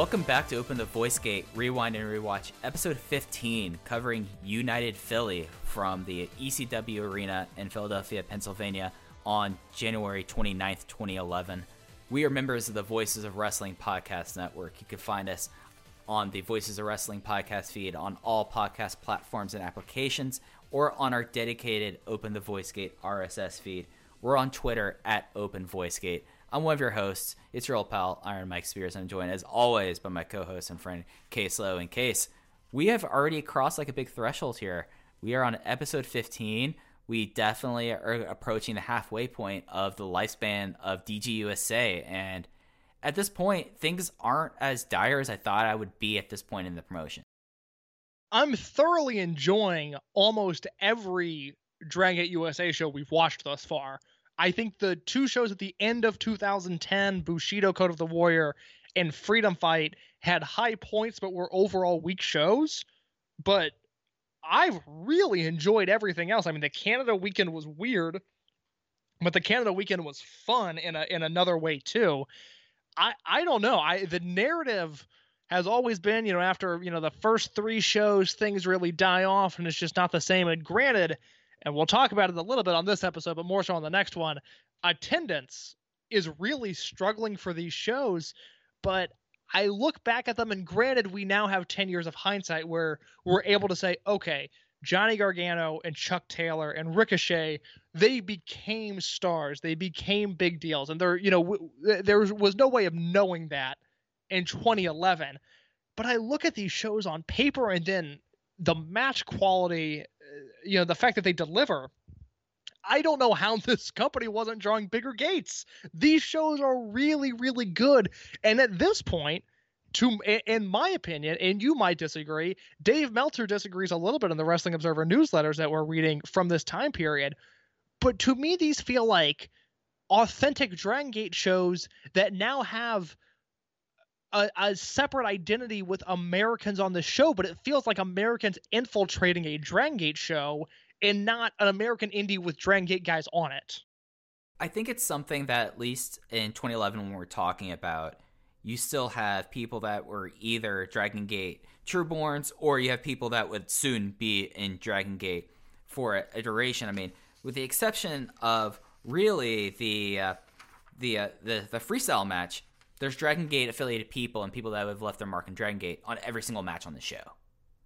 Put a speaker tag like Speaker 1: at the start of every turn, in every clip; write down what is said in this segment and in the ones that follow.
Speaker 1: Welcome back to Open the Voice Gate, Rewind and Rewatch, episode 15, covering United Philly from the ECW Arena in Philadelphia, Pennsylvania on January 29th, 2011. We are members of the Voices of Wrestling Podcast Network. You can find us on the Voices of Wrestling podcast feed on all podcast platforms and applications or on our dedicated Open the Voice Gate RSS feed. We're on Twitter at Open Voice Gate. I'm one of your hosts. It's your old pal, Iron Mike Spears. I'm joined as always by my co-host and friend Case Lowe. In case we have already crossed like a big threshold here. We are on episode 15. We definitely are approaching the halfway point of the lifespan of DGUSA, and at this point, things aren't as dire as I thought I would be at this point in the promotion.
Speaker 2: I'm thoroughly enjoying almost every Dragon USA show we've watched thus far. I think the two shows at the end of 2010, Bushido Code of the Warrior and Freedom Fight, had high points but were overall weak shows. But I've really enjoyed everything else. I mean, the Canada weekend was weird, but the Canada weekend was fun in a in another way too. I I don't know. I the narrative has always been, you know, after, you know, the first 3 shows things really die off and it's just not the same. And granted, and we'll talk about it a little bit on this episode, but more so on the next one. Attendance is really struggling for these shows, but I look back at them, and granted, we now have 10 years of hindsight where we're able to say, okay, Johnny Gargano and Chuck Taylor and Ricochet, they became stars. They became big deals. And there, you know, w- there was no way of knowing that in 2011. But I look at these shows on paper and then the match quality, uh, you know, the fact that they deliver. I don't know how this company wasn't drawing bigger gates. These shows are really, really good. And at this point, to in my opinion, and you might disagree, Dave Meltzer disagrees a little bit in the Wrestling Observer newsletters that we're reading from this time period. But to me, these feel like authentic Dragon Gate shows that now have a, a, separate identity with Americans on the show, but it feels like Americans infiltrating a Dragon Gate show and not an American indie with Dragon Gate guys on it.
Speaker 1: I think it's something that at least in 2011 when we're talking about, you still have people that were either Dragon Gate Trueborns or you have people that would soon be in Dragon Gate for a, a duration. I mean, with the exception of really the uh, the, uh, the the freestyle match, there's Dragon Gate affiliated people and people that have left their mark in Dragon Gate on every single match on the show.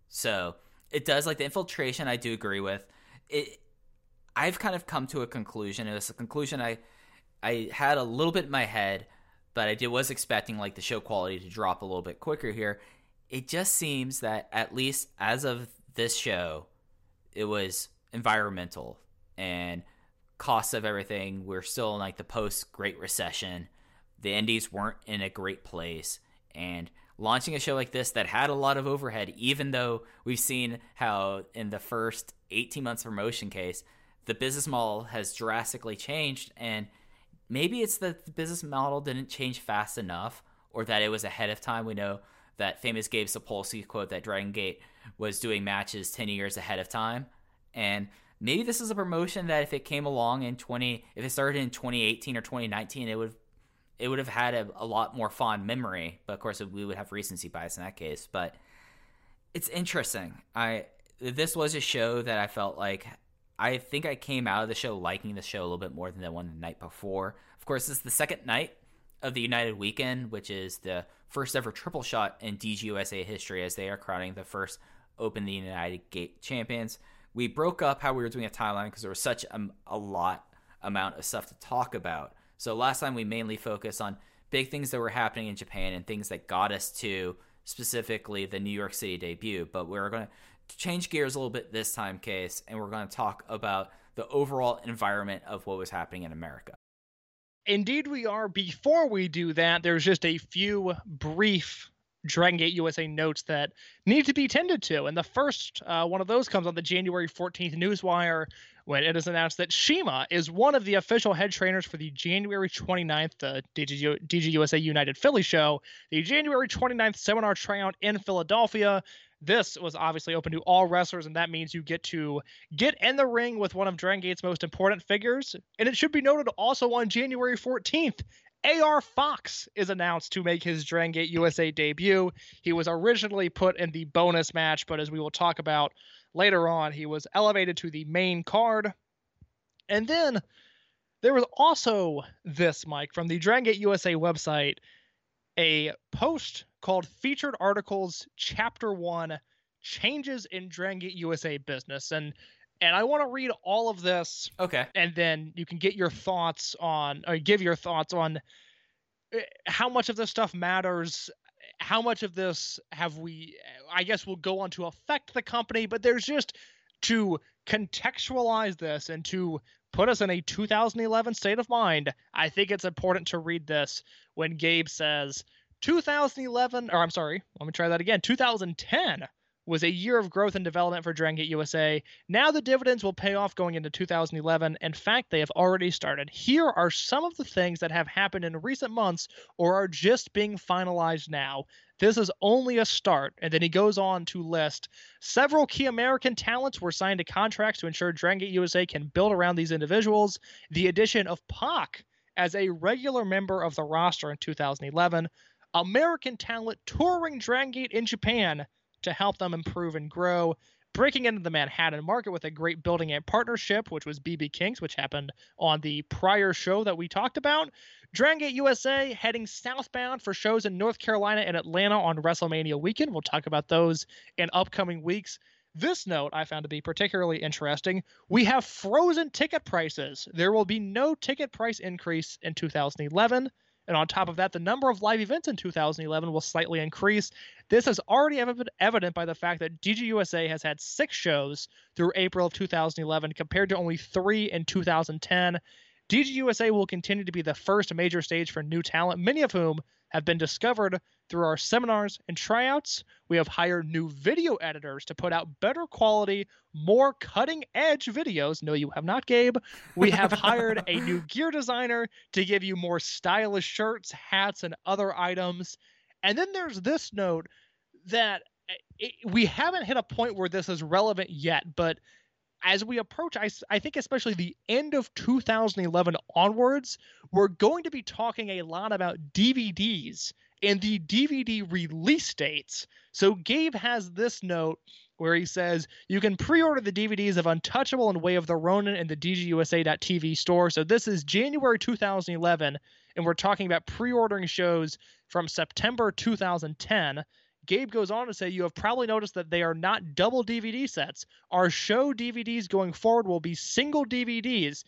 Speaker 1: So it does like the infiltration. I do agree with it. I've kind of come to a conclusion. It was a conclusion I I had a little bit in my head, but I did was expecting like the show quality to drop a little bit quicker here. It just seems that at least as of this show, it was environmental and costs of everything. We're still in like the post Great Recession the indies weren't in a great place and launching a show like this that had a lot of overhead even though we've seen how in the first 18 months promotion case the business model has drastically changed, and maybe it's that the business model didn't change fast enough, or that it was ahead of time. We know that famous Gabe Sapolsky quote that Dragon Gate was doing matches 10 years ahead of time. And maybe this is a promotion that if it came along in 20 if it started in 2018 or 2019 it would it would have had a, a lot more fond memory but of course we would have recency bias in that case but it's interesting. I this was a show that i felt like i think i came out of the show liking the show a little bit more than the one the night before. Of course this is the second night of the united weekend which is the first ever triple shot in dgusa history as they are crowning the first open the united gate champions. We broke up how we were doing a timeline because there was such a, a lot amount of stuff to talk about. So last time we mainly focused on big things that were happening in Japan and things that got us to specifically the New York City debut. But we're going to change gears a little bit this time, Case, and we're going to talk about the overall environment of what was happening in America.
Speaker 2: Indeed, we are. Before we do that, there's just a few brief Dragon Gate USA notes that need to be tended to. And the first uh, one of those comes on the January 14th Newswire when it is announced that CIMA is one of the official head trainers for the January 29th uh, DG, DGUSA United Philly show, the January 29th seminar tryout in Philadelphia. This was obviously open to all wrestlers, and that means you get to get in the ring with one of Dragon Gate's most important figures. And it should be noted also on January 14th, AR Fox is announced to make his Dragon Gate USA debut. He was originally put in the bonus match, but as we will talk about later on, he was elevated to the main card. And then there was also this, Mike, from the Dragon Gate USA website, a post called Featured Articles Chapter 1 Changes in Dragon Gate USA Business. And and I want to read all of this.
Speaker 1: Okay.
Speaker 2: And then you can get your thoughts on, or give your thoughts on eh, how much of this stuff matters. How much of this have we, I guess, will go on to affect the company, but there's just to contextualize this and to put us in a 2011 state of mind. I think it's important to read this when Gabe says 2011, or I'm sorry, let me try that again. 2010 was a year of growth and development for Dragon Gate USA. Now the dividends will pay off going into 2011. In fact, they have already started. Here are some of the things that have happened in recent months or are just being finalized now. This is only a start. And then he goes on to list several key American talents were signed to contracts to ensure Dragon Gate USA can build around these individuals. The addition of Pac as a regular member of the roster in 2011. American talent touring Dragon Gate in Japan to help them improve and grow. Breaking into the Manhattan market with a great building and partnership, which was BB Kings, which happened on the prior show that we talked about. Dragon Gate USA heading southbound for shows in North Carolina and Atlanta on WrestleMania weekend. We'll talk about those in upcoming weeks. This note I found to be particularly interesting. We have frozen ticket prices. There will be no ticket price increase in 2011. And on top of that, the number of live events in 2011 will slightly increase. This is already been evident by the fact that DGUSA has had six shows through April of 2011 compared to only three in 2010. DGUSA will continue to be the first major stage for new talent, many of whom have been discovered through our seminars and tryouts. We have hired new video editors to put out better quality, more cutting edge videos. No, you have not, Gabe. We have hired a new gear designer to give you more stylish shirts, hats, and other items. And then there's this note that eh, it, we haven't hit a point where this is relevant yet, but as we approach, I, I think especially the end of 2011 onwards, we're going to be talking a lot about DVDs and the DVD release dates. So Gabe has this note where he says you can pre-order the DVDs of Untouchable and Way of the Ronin in the DGUSA.TV store. So this is January 2011, and we're talking about pre-ordering shows from September 2010. Gabe goes on to say, You have probably noticed that they are not double DVD sets. Our show DVDs going forward will be single DVDs.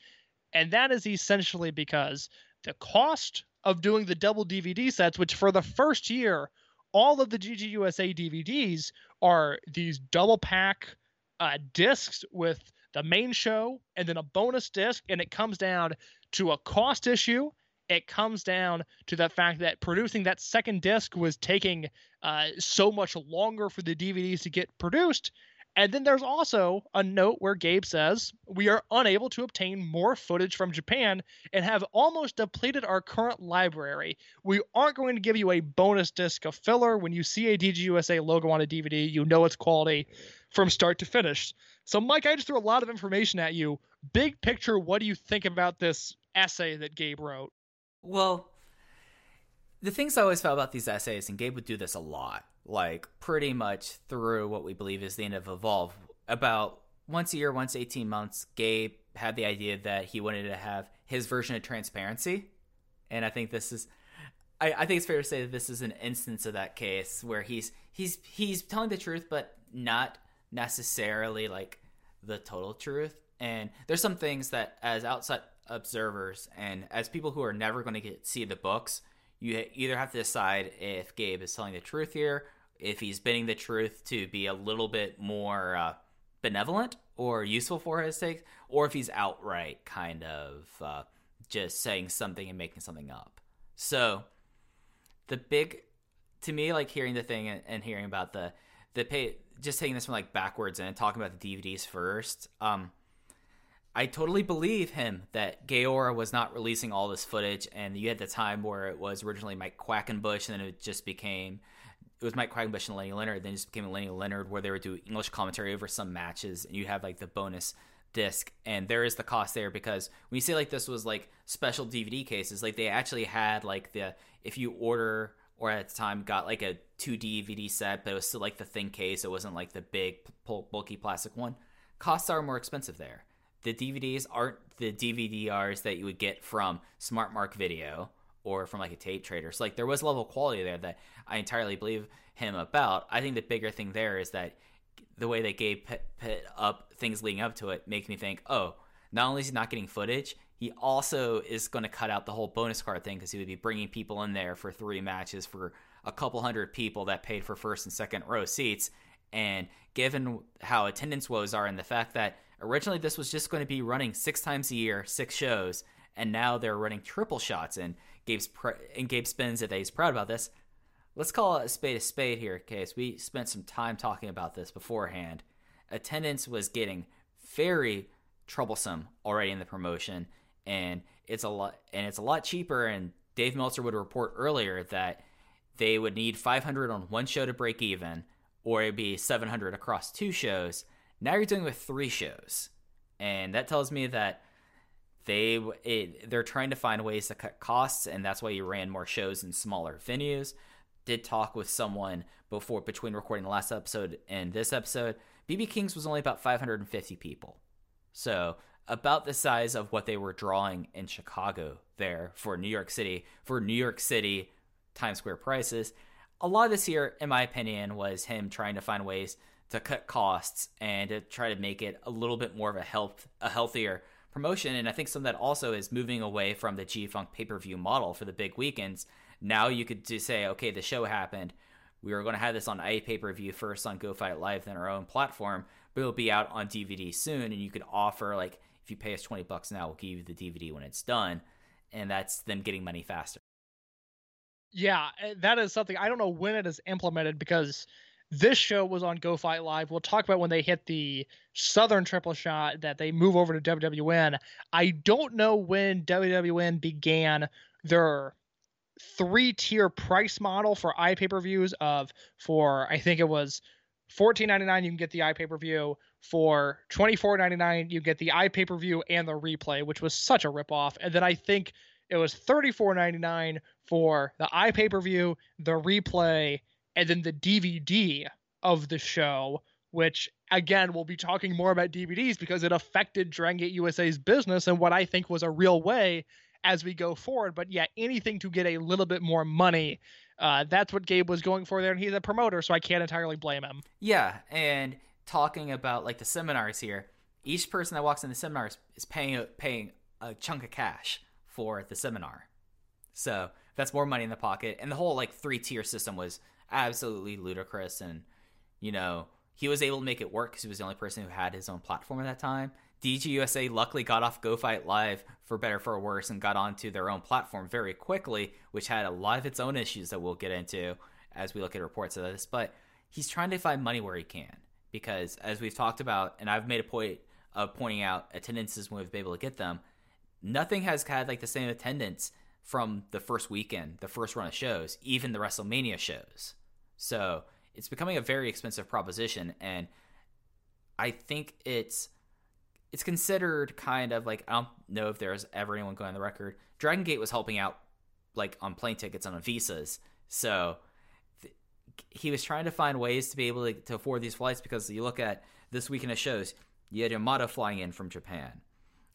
Speaker 2: And that is essentially because the cost of doing the double DVD sets, which for the first year, all of the DGUSA DVDs are these double pack uh, discs with the main show and then a bonus disc. And it comes down to a cost issue it comes down to the fact that producing that second disc was taking uh, so much longer for the DVDs to get produced. And then there's also a note where Gabe says, We are unable to obtain more footage from Japan and have almost depleted our current library. We aren't going to give you a bonus disc of filler. When you see a DGUSA logo on a DVD, you know it's quality from start to finish. So, Mike, I just threw a lot of information at you. Big picture, what do you think about this essay that Gabe wrote?
Speaker 1: Well, the things I always felt about these essays, and Gabe would do this a lot, like pretty much through what we believe is the end of Evolve. About once a year, once 18 months, Gabe had the idea that he wanted to have his version of transparency. And I think this is. I, I think it's fair to say that this is an instance of that case where he's he's he's telling the truth, but not necessarily like the total truth. And there's some things that, as outside observers and as people who are never going to get see the books, you either have to decide if Gabe is telling the truth here, if he's bending the truth to be a little bit more uh, benevolent or useful for his sake, or if he's outright kind of uh, just saying something and making something up. So, the big, to me, like hearing the thing and, hearing about the the pay, just taking this from like backwards and talking about the DVDs first. Um, I totally believe him that Gaora was not releasing all this footage, and you had the time where it was originally Mike Quackenbush, and then it just became it was Mike Quackenbush and Lenny Leonard, then it just became Lenny Leonard, where they would do English commentary over some matches, and you have like the bonus disc, and there is the cost there because when you say like this was like special DVD cases, like they actually had like the if you order or at the time got like a two DVD set, but it was still like the thin case, it wasn't like the big bulky plastic one. Costs are more expensive there the DVDs aren't the DVDRs that you would get from Smart Mark Video or from like a tape trader. So like there was level quality there that I entirely believe him about. I think the bigger thing there is that the way Gabe put, put up things leading up to it makes me think, oh, not only is he not getting footage, he also is going to cut out the whole bonus card thing because he would be bringing people in there for three matches for a couple hundred people that paid for first and second row seats. And given how attendance woes are and the fact that Originally, this was just going to be running six times a year, six shows, and now they're running triple shots. And Gabe's pr- and Gabe spins that he's proud about this. Let's call it a spade a spade here, case we spent some time talking about this beforehand. Attendance was getting very troublesome already in the promotion, and it's a lot and it's a lot cheaper. And Dave Meltzer would report earlier that they would need 500 on one show to break even, or it'd be 700 across two shows now you're dealing with three shows, and that tells me that they it, they're trying to find ways to cut costs, and that's why you ran more shows in smaller venues. Did talk with someone before between recording the last episode and this episode. BB King's was only about 550 people, so about the size of what they were drawing in Chicago there for New York City for New York City Times Square prices. A lot of this here, in my opinion, was him trying to find ways to cut costs and to try to make it a little bit more of a health a healthier promotion. And I think some of that also is moving away from the G Funk pay per view model for the big weekends. Now you could just say, okay, the show happened. We were going to have this on a pay per view first on Go Fight Live, then our own platform, but it'll be out on DVD soon. And you could offer like, if you pay us twenty bucks now, we'll give you the DVD when it's done, and that's them getting money faster.
Speaker 2: Yeah, eh, that is something I don't know when it is implemented because this show was on Go Fight Live. We'll talk about when they hit the Southern triple shot that they move over to WWN. I don't know when WWN began their three tier price model for iPay per views of for I think it was $14.99 you can get the iPay per view. For $24.99 you get the iPay per view and the replay, which was such a ripoff. And then I think it was $34.99 for the iPay per view, the replay, and then the DVD of the show, which again we'll be talking more about DVDs because it affected Dragon Gate USA's business and what I think was a real way as we go forward. But yeah, anything to get a little bit more money. Uh, that's what Gabe was going for there, and he's a promoter, so I can't entirely blame him.
Speaker 1: Yeah, and talking about like the seminars here, each person that walks in the seminars is paying paying a chunk of cash for the seminar, so that's more money in the pocket. And the whole like three tier system was absolutely ludicrous. And, you know, he was able to make it work because he was the only person who had his own platform at that time. DGUSA luckily got off Go Fight Live for better for worse and got onto their own platform very quickly, which had a lot of its own issues that we'll get into as we look at reports of this. But he's trying to find money where he can because as we've talked about, and I've made a point of pointing out attendances when we've been able to get them, nothing has had like the same attendance from the first weekend, the first run of shows, even the WrestleMania shows. So it's becoming a very expensive proposition, and I think it's it's considered kind of like I don't know if there's ever anyone going on the record. Dragon Gate was helping out like on plane tickets and on visas, so th- he was trying to find ways to be able to, to afford these flights because you look at this weekend of shows, you had Yamato flying in from Japan.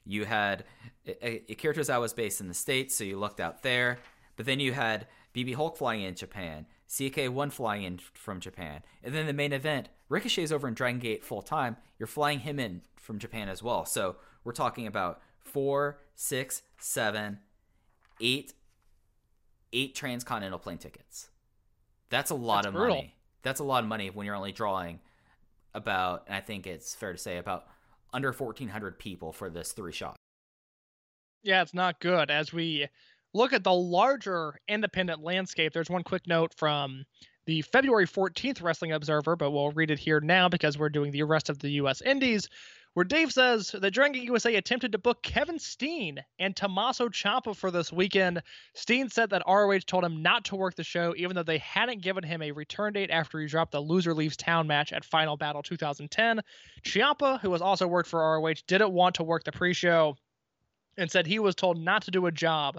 Speaker 1: You had Akira was based in the States, so you looked out there. But then you had BB Hulk flying in Japan, CK1 flying in from Japan. And then the main event, Ricochet's over in Dragon Gate full time. You're flying him in from Japan as well. So we're talking about four, six, seven, eight, eight transcontinental plane tickets. That's a lot
Speaker 2: That's
Speaker 1: of
Speaker 2: brutal.
Speaker 1: money. That's a lot of money when you're only drawing about, and I think it's fair to say, about under 1,400 people for this three shot.
Speaker 2: Yeah, it's not good. As we look at the larger independent landscape, there's one quick note from the February 14th Wrestling Observer, but we'll read it here now because we're doing the rest of the U.S. Indies, where Dave says that Dragon USA attempted to book Kevin Steen and Tommaso Ciampa for this weekend. Steen said that ROH told him not to work the show, even though they hadn't given him a return date after he dropped the Loser Leaves Town match at Final Battle 2010. Ciampa, who has also worked for ROH, didn't want to work the pre-show and said he was told not to do a job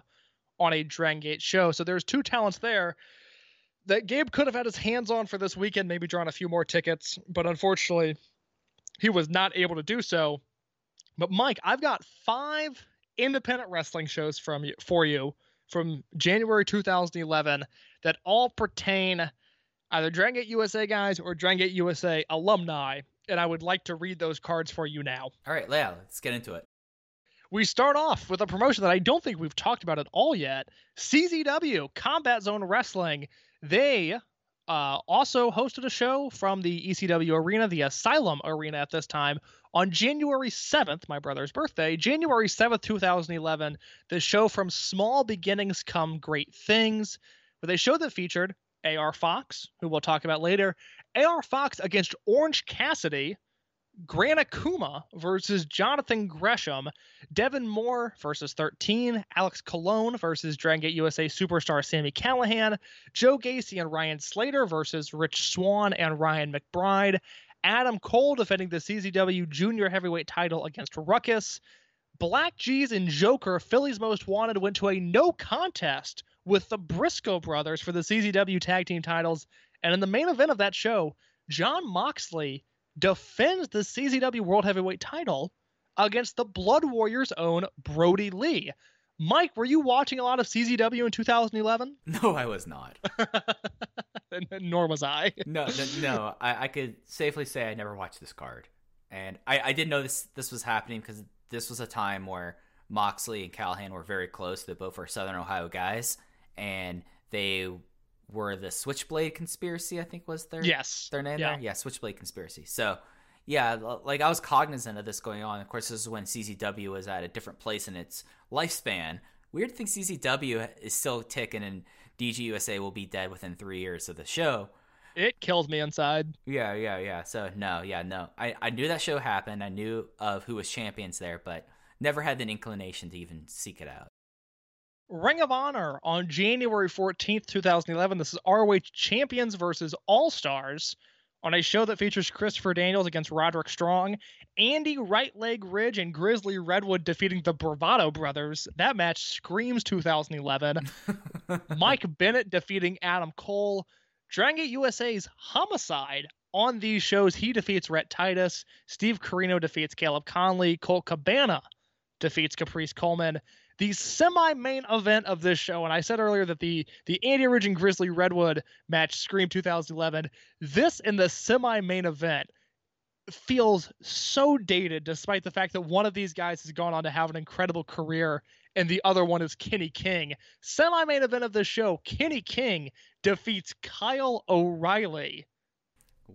Speaker 2: on a Dragon Gate show. So there's two talents there that Gabe could have had his hands on for this weekend, maybe drawn a few more tickets, but unfortunately, he was not able to do so. But Mike, I've got five independent wrestling shows from you for you from January 2011 that all pertain either Dragon Gate USA guys or Dragon Gate USA alumni, and I would like to read those cards for you now.
Speaker 1: All right, Leia, let's get into it.
Speaker 2: We start off with a promotion that I don't think we've talked about at all yet. CZW Combat Zone Wrestling. They uh, also hosted a show from the ECW arena, the Asylum Arena at this time, on January 7th, my brother's birthday, January 7th, 2011. The show from Small Beginnings Come Great Things, where they showed that featured AR Fox, who we'll talk about later, AR Fox against Orange Cassidy, Grant Akuma versus Jonathan Gresham, Devin Moore versus 13, Alex Colon versus Dragon Gate USA superstar Sami Callihan, Joe Gacy and Ryan Slater versus Rich Swann and Ryan McBride, Adam Cole defending the CZW Junior Heavyweight title against Ruckus, Black G's and Joker, Philly's Most Wanted, went to a no contest with the Briscoe brothers for the CZW tag team titles. And in the main event of that show, John Moxley defends the CZW World Heavyweight title against the Blood Warriors' own Brodie Lee. Mike, were you watching a lot of CZW in 2011?
Speaker 1: No, I was not.
Speaker 2: Nor was I.
Speaker 1: no, no, no. I, I could safely say I never watched this card, and I, I didn't know this this was happening because this was a time where Moxley and Callihan were very close. They both were Southern Ohio guys, and they were the Switchblade Conspiracy. I think was their
Speaker 2: Yes.
Speaker 1: their name
Speaker 2: Yeah.
Speaker 1: there. Yeah, Switchblade Conspiracy. So. Yeah, like I was cognizant of this going on. Of course, this is when CZW was at a different place in its lifespan. Weird to think CZW is still ticking and DGUSA will be dead within three years of the show.
Speaker 2: It kills me inside.
Speaker 1: Yeah, yeah, yeah. So no, yeah, no. I, I knew that show happened. I knew of who was champions there, but never had an inclination to even seek it out.
Speaker 2: Ring of Honor on January 14th, 2011. This is ROH Champions versus All Stars on a show that features Christopher Daniels against Roderick Strong, Andy Right Leg Ridge and Grizzly Redwood defeating the Bravado Brothers. That match screams 2011. Mike Bennett defeating Adam Cole. Dragon Gate USA's Homicide. On these shows, he defeats Rhett Titus. Steve Corino defeats Caleb Konley. Colt Cabana defeats Caprice Coleman. The semi-main event of this show, and I said earlier that the the Andy Ridge and Grizzly Redwood match Scream 2011. This in the semi-main event feels so dated, despite the fact that one of these guys has gone on to have an incredible career, and the other one is Kenny King. Semi-main event of this show, Kenny King defeats Kyle O'Reilly.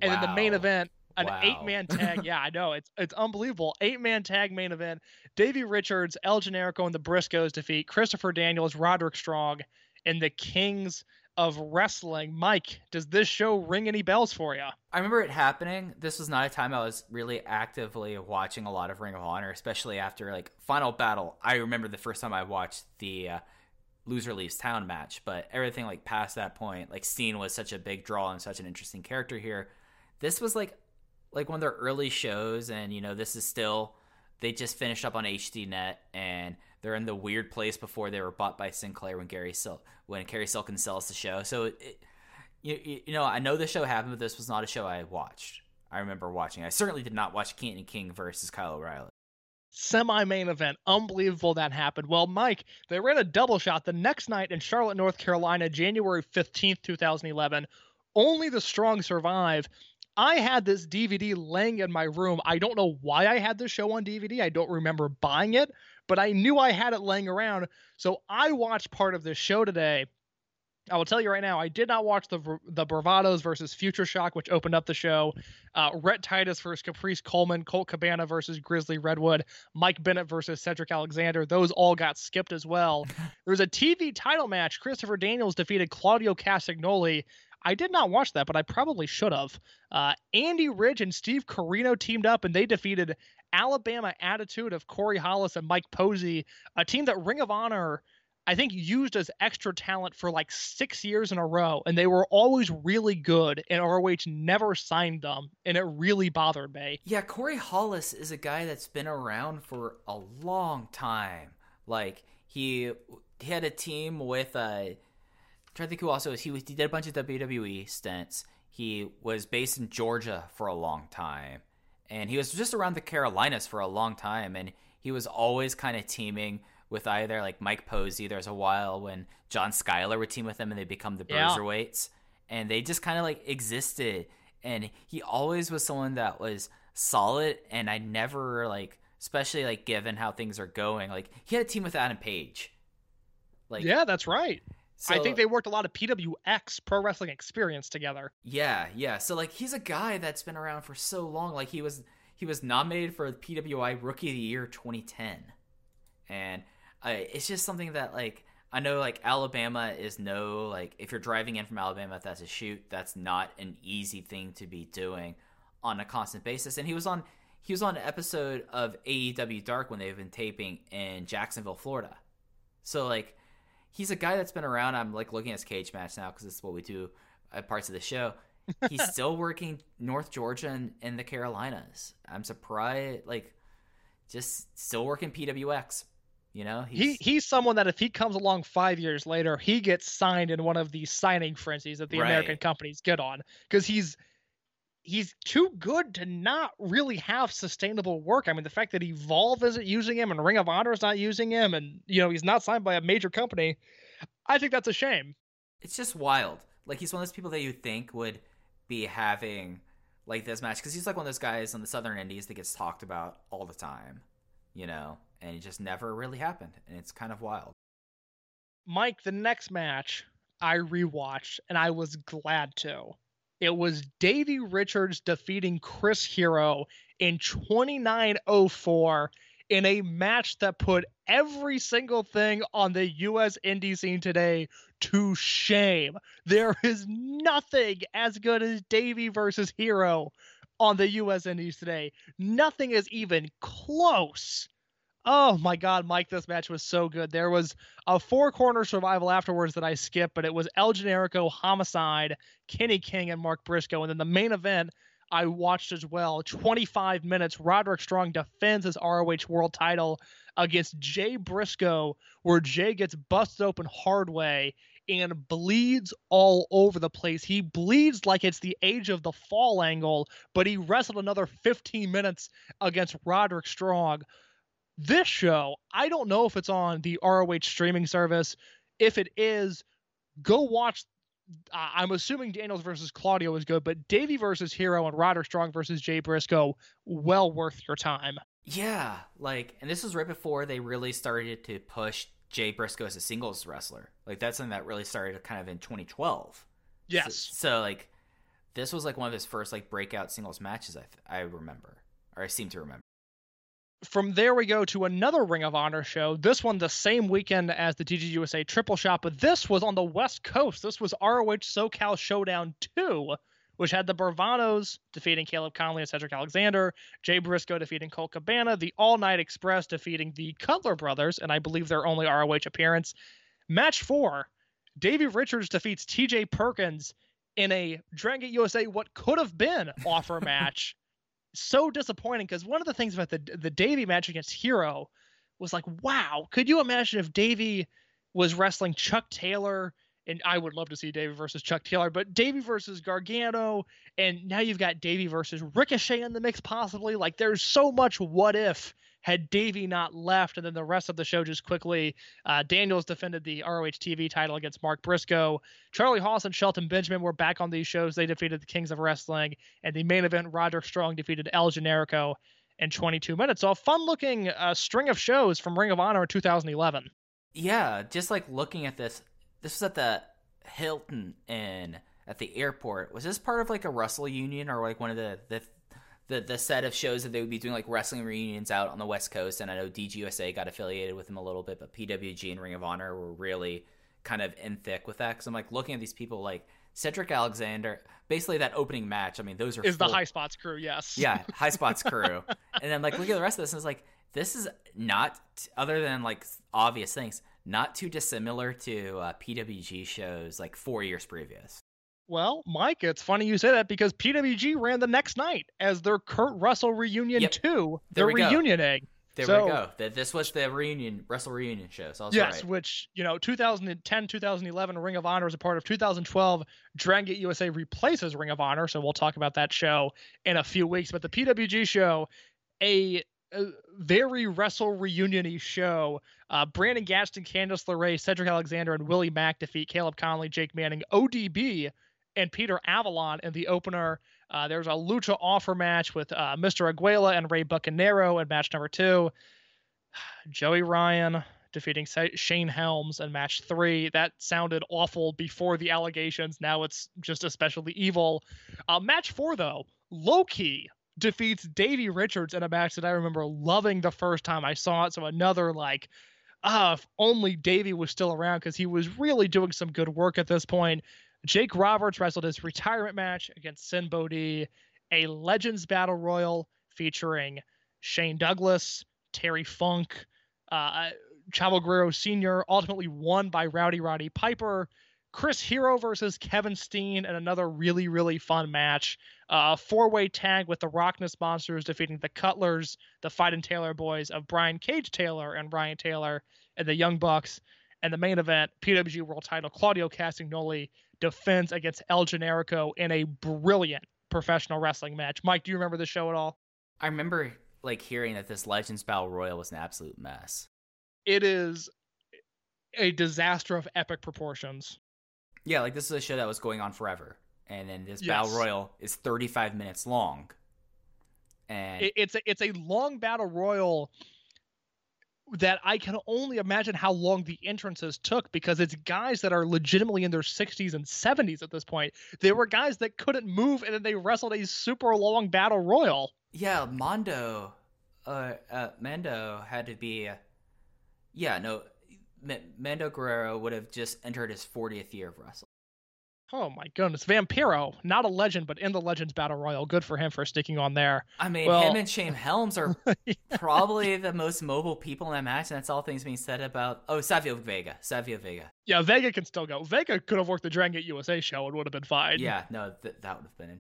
Speaker 2: And in the main event, an
Speaker 1: Wow.
Speaker 2: eight-man tag. yeah, I know it's it's unbelievable. Eight-man tag main event. Davey Richards, El Generico, and the Briscoes defeat Christopher Daniels, Roderick Strong, and the Kings of wrestling. Mike, does this show ring any bells for you?
Speaker 1: I remember it happening. This was not a time I was really actively watching a lot of Ring of Honor, especially after like Final Battle. I remember the first time I watched the uh, loser leaves town match, but everything like past that point, like Steen was such a big draw and such an interesting character here. This was like like one of their early shows, and you know this is still they just finished up on HDNet and they're in the weird place before they were bought by Sinclair when Gary Sil- when Cary Silkin sells the show. So it, you, you know I know the show happened, but this was not a show I watched. I remember watching. I certainly did not watch Keaton King versus Kyle O'Reilly
Speaker 2: semi main event. Unbelievable that happened. Well, Mike, they ran a double shot the next night in Charlotte, North Carolina, January 15th, 2011. Only the strong survive. I had this DVD laying in my room. I don't know why I had this show on DVD. I don't remember buying it, but I knew I had it laying around. So I watched part of this show today I will tell you right now, I did not watch the the Bravados versus Future Shock, which opened up the show. Uh, Rhett Titus versus Caprice Coleman, Colt Cabana versus Grizzly Redwood, Mike Bennett versus Cedric Alexander. Those all got skipped as well. there was a TV title match. Christopher Daniels defeated Claudio Castagnoli. I did not watch that, but I probably should have. Uh, Andy Ridge and Steve Corino teamed up, and they defeated Alabama Attitude of Corey Hollis and Mike Posey, a team that Ring of Honor – I think used as extra talent for like six years in a row, and they were always really good, and ROH never signed them, and it really bothered me.
Speaker 1: Yeah, Corey Hollis is a guy that's been around for a long time. Like he he had a team with uh, I'm trying to think who also is he he did a bunch of WWE stints. He was based in Georgia for a long time, and he was just around the Carolinas for a long time, and he was always kind of teaming with either like Mike Posey. There's a while when John Skyler would team with them and they become the yeah. Bruiserweights, and they just kind of like existed. And he always was someone that was solid, and I never like, especially like given how things are going, like he had a team with Adam Page.
Speaker 2: Like, yeah, that's right. So, I think they worked a lot of PWX pro wrestling experience together.
Speaker 1: Yeah, yeah. So like he's a guy that's been around for so long. Like he was he was nominated for the PWI Rookie of the Year 2010. And uh, it's just something that like I know like Alabama is no like if you're driving in from Alabama that's a shoot that's not an easy thing to be doing on a constant basis and he was on he was on an episode of AEW Dark when they've been taping in Jacksonville Florida so like he's a guy that's been around. I'm like looking at his Cagematch now because it's what we do at parts of the show. He's still working North Georgia and in the Carolinas. I'm surprised like just still working PWX you know,
Speaker 2: he's... he he's someone that if he comes along five years later, he gets signed in one of these signing frenzies that the right. American companies get on because he's he's too good to not really have sustainable work. I mean, the fact that Evolve isn't using him and Ring of Honor is not using him, and you know he's not signed by a major company, I think that's a shame.
Speaker 1: It's just wild. Like he's one of those people that you think would be having like this match because he's like one of those guys on the Southern Indies that gets talked about all the time, you know and it just never really happened, and it's kind of wild.
Speaker 2: Mike, the next match I rewatched, and I was glad to. It was Davey Richards defeating Chris Hero in 2904 in a match that put every single thing on the US indie scene today to shame. There is nothing as good as Davey versus Hero on the US indies today. Nothing is even close Oh my God, Mike, this match was so good. There was a four corner survival afterwards that I skipped, but it was El Generico, Homicide, Kenny King, and Mark Briscoe. And then the main event I watched as well 25 minutes. Roderick Strong defends his ROH world title against Jay Briscoe, where Jay gets busted open hard way and bleeds all over the place. He bleeds like it's the age of the fall angle, but he wrestled another 15 minutes against Roderick Strong. This show, I don't know if it's on the ROH streaming service. If it is, go watch. Uh, I'm assuming Daniels versus Claudio is good, but Davey versus Hero and Roderick Strong versus Jay Briscoe, well worth your time.
Speaker 1: Yeah, like, and this was right before they really started to push Jay Briscoe as a singles wrestler. Like, that's something that really started kind of in 2012.
Speaker 2: Yes.
Speaker 1: So, so like, this was like one of his first like breakout singles matches. I th- I remember, or I seem to remember.
Speaker 2: From there we go to another Ring of Honor show. This one the same weekend as the DGUSA Triple Shot, but this was on the West Coast. This was ROH SoCal Showdown 2, which had the Bravados defeating Caleb Konley and Cedric Alexander, Jay Briscoe defeating Colt Cabana, the All Night Express defeating the Cutler Brothers, and I believe their only ROH appearance. Match four, Davey Richards defeats TJ Perkins in a Dragon Gate USA what could have been offer match so disappointing because one of the things about the the Davey match against Hero was like, wow, could you imagine if Davey was wrestling Chuck Taylor? And I would love to see Davey versus Chuck Taylor, but Davey versus Gargano, and now you've got Davey versus Ricochet in the mix, possibly. Like, there's so much what if had Davey not left, and then the rest of the show just quickly. Uh, Daniels defended the ROH TV title against Mark Briscoe. Charlie Haas and Shelton Benjamin were back on these shows. They defeated the Kings of Wrestling, and the main event, Roderick Strong defeated El Generico in 22 minutes. So a fun-looking uh, string of shows from Ring of Honor 2011.
Speaker 1: Yeah, just like looking at this, this was at the Hilton Inn at the airport. Was this part of like a WrestleReunion or like one of the the the, the set of shows that they would be doing like wrestling reunions out on the West Coast? And I know DGUSA got affiliated with them a little bit, but PWG and Ring of Honor were really kind of in thick with that. Because I'm like looking at these people like Cedric Alexander, basically that opening match. I mean, those are
Speaker 2: Is the
Speaker 1: full-
Speaker 2: High Spots crew? Yes.
Speaker 1: yeah, High Spots crew. and then like look at the rest of this, and it's like this is not other than like obvious things, not too dissimilar to uh, PWG shows like four years previous.
Speaker 2: Well, Mike, it's funny you say that because PWG ran the next night as their Kurt RussellReunion
Speaker 1: Yep.
Speaker 2: two.
Speaker 1: We go.
Speaker 2: reunioning.
Speaker 1: There
Speaker 2: So-
Speaker 1: we go. Th- This was the reunion, Wrestle reunion show. So I was
Speaker 2: Yes,
Speaker 1: right.
Speaker 2: which, you know, 2010, 2011, Ring of Honor is a part of 2012. Dragon Gate USA replaces Ring of Honor. So we'll talk about that show in a few weeks. But the PWG show, a, a very wrestle reunion show. Uh, Brandon Gatson, Candice LeRae, Cedric Alexander, and Willie Mack defeat Caleb Konley, Jake Manning, ODB, and Peter Avalon in the opener. Uh, there's a lucha offer match with uh, Mr. Aguila and Rey Bucanero in match number two. Joey Ryan defeating Shane Helms in match three. That sounded awful before the allegations. Now it's just especially evil. Uh, match four, though, Loki defeats Davey Richards in a match that I remember loving the first time I saw it. So another like, ah, if only Davey was still around because he was really doing some good work at this point. Jake Roberts wrestled his retirement match against Sinn Bodhi, a Legends Battle Royal featuring Shane Douglas, Terry Funk, uh, Chavo Guerrero Sr., ultimately won by Rowdy Roddy Piper. Chris Hero versus Kevin Steen and another really, really fun match. Uh, four way tag with the Rockness Monsters defeating the Cutlers, the Fight and Taylor boys of Brian Cage Taylor and Ryan Taylor, and the Young Bucks. And the main event, PWG World Title, Claudio Castagnoli defends against El Generico in a brilliant professional wrestling match. Mike, do you remember the show at all?
Speaker 1: I remember like hearing that this Legends Battle Royal was an absolute mess.
Speaker 2: It is a disaster of epic proportions.
Speaker 1: Yeah, like this is a show that was going on forever, and then this
Speaker 2: Yes.
Speaker 1: Battle Royal is 35 minutes long. And
Speaker 2: It, it's a, it's a long battle royal that I can only imagine how long the entrances took because it's guys that are legitimately in their 60s and 70s at this point. They were guys that couldn't move and then they wrestled a super long battle royal.
Speaker 1: Yeah, Mondo, uh, uh, Mando had to be. Yeah, no, M- Mando Guerrero would have just entered his 40th year of wrestling.
Speaker 2: Oh my goodness. Vampiro, not a legend, but in the Legends Battle Royal. Good for him for sticking on there.
Speaker 1: I mean,
Speaker 2: Well-
Speaker 1: him and Shane Helms are probably the most mobile people in that match, and that's all things being said about. Oh, Savio Vega, Savio Vega.
Speaker 2: Yeah, Vega can still go. Vega could have worked the Dragon Gate USA show and would have been fine.
Speaker 1: Yeah, no, th- that would have been.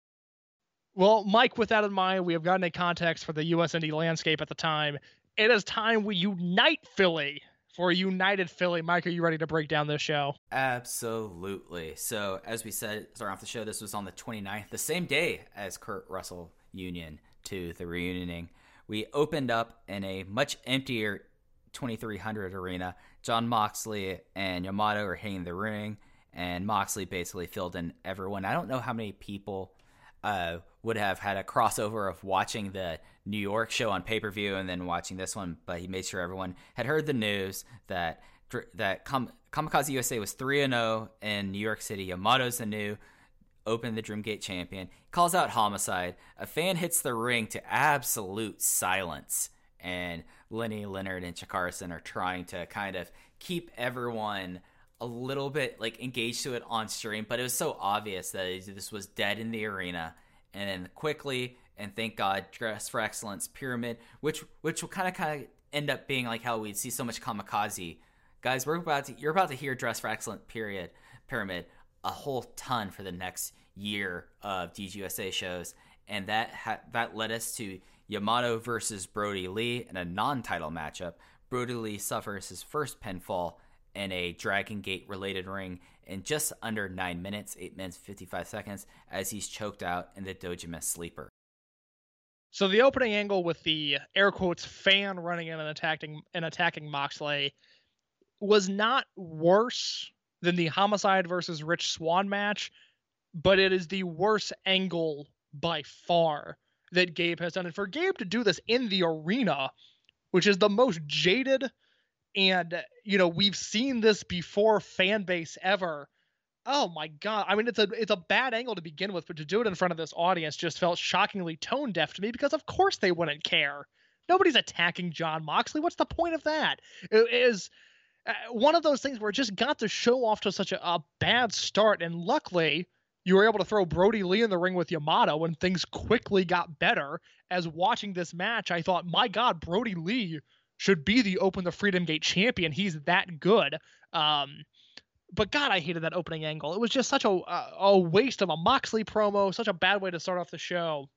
Speaker 2: Well, Mike, with that in mind, we have gotten a context for the US indie landscape at the time. It is time we unite Philly for united Philly. Mike, are you ready to break down this show?
Speaker 1: Absolutely. So, as we said, starting off the show, this was on the 29th, the same day as Kurt Russell Union to the reunioning. We opened up in a much emptier 2300 arena. John Moxley and Yamato are hitting the ring, and Moxley basically filled in everyone. I don't know how many people uh, would have had a crossover of watching the New York show on pay per view and then watching this one, but he made sure everyone had heard the news that that Kam- Kamikaze USA was three and zero in New York City. Yamato's the new Open the Dreamgate champion. Calls out Homicide. A fan hits the ring to absolute silence, and Lenny Leonard and Chikarason are trying to kind of keep everyone a little bit like engaged to it on stream, but it was so obvious that this was dead in the arena. And then quickly, and thank God, Dress for Excellence Pyramid, which which will kind of kind of end up being like how we'd see so much kamikaze. Guys, we're about to you're about to hear Dress for Excellence period pyramid a whole ton for the next year of DGUSA shows, and that ha- that led us to Yamato versus Brodie Lee in a non-title matchup. Brodie Lee suffers his first pinfall in a Dragon Gate related ring in just under 9 minutes, 8 minutes 55 seconds, as he's choked out in the Dojima sleeper.
Speaker 2: So the opening angle with the air quotes fan running in and attacking and attacking Moxley was not worse than the Homicide versus Rich Swann match, but it is the worst angle by far that Gabe has done. And for Gabe to do this in the arena, which is the most jaded and you know we've seen this before fan base ever. Oh my god. I mean it's a it's a bad angle to begin with but to do it in front of this audience just felt shockingly tone deaf to me because of course they wouldn't care. Nobody's attacking john moxley. What's the point of that? It is uh, one of those things where it just got the show off to such a, a bad start. And luckily you were able to throw Brodie Lee in the ring with Yamato and things quickly got better. As watching this match, I thought, my God, Brodie Lee should be the Open the Freedom Gate champion. He's that good. Um, but God, I hated that opening angle. It was just such a a waste of a Moxley promo, such a bad way to start off the show.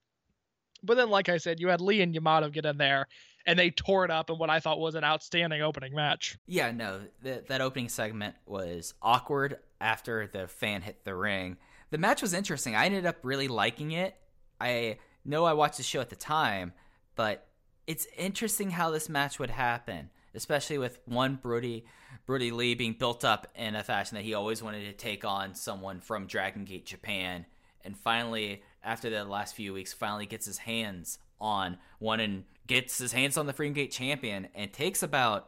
Speaker 2: But then, like I said, you had Lee and Yamato get in there, and they tore it up in what I thought was an outstanding opening match.
Speaker 1: Yeah, no, that that opening segment was awkward after the fan hit the ring. The match was interesting. I ended up really liking it. I know I watched the show at the time, but it's interesting how this match would happen, especially with one Brodie Brodie Lee being built up in a fashion that he always wanted to take on someone from Dragon Gate Japan, and finally, after the last few weeks, finally gets his hands on one and gets his hands on the Freedom Gate champion and takes about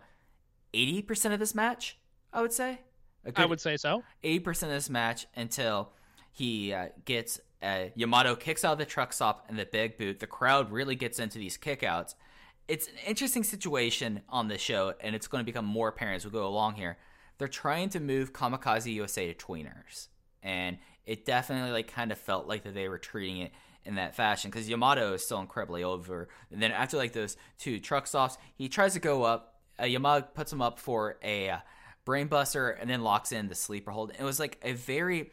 Speaker 1: eighty percent of this match. I would say.
Speaker 2: I would say so.
Speaker 1: Eighty percent of this match until he uh, gets uh, Yamato kicks out of the truck stop and the big boot. The crowd really gets into these kickouts it's an interesting situation on this show, and it's going to become more apparent as we go along here. They're trying to move Kamikaze USA to tweeners, and it definitely like kind of felt like that they were treating it in that fashion because Yamato is still incredibly over. And then after like those two truck stops, he tries to go up. Uh, Yamato puts him up for a uh, brainbuster and then locks in the sleeper hold. It was like a very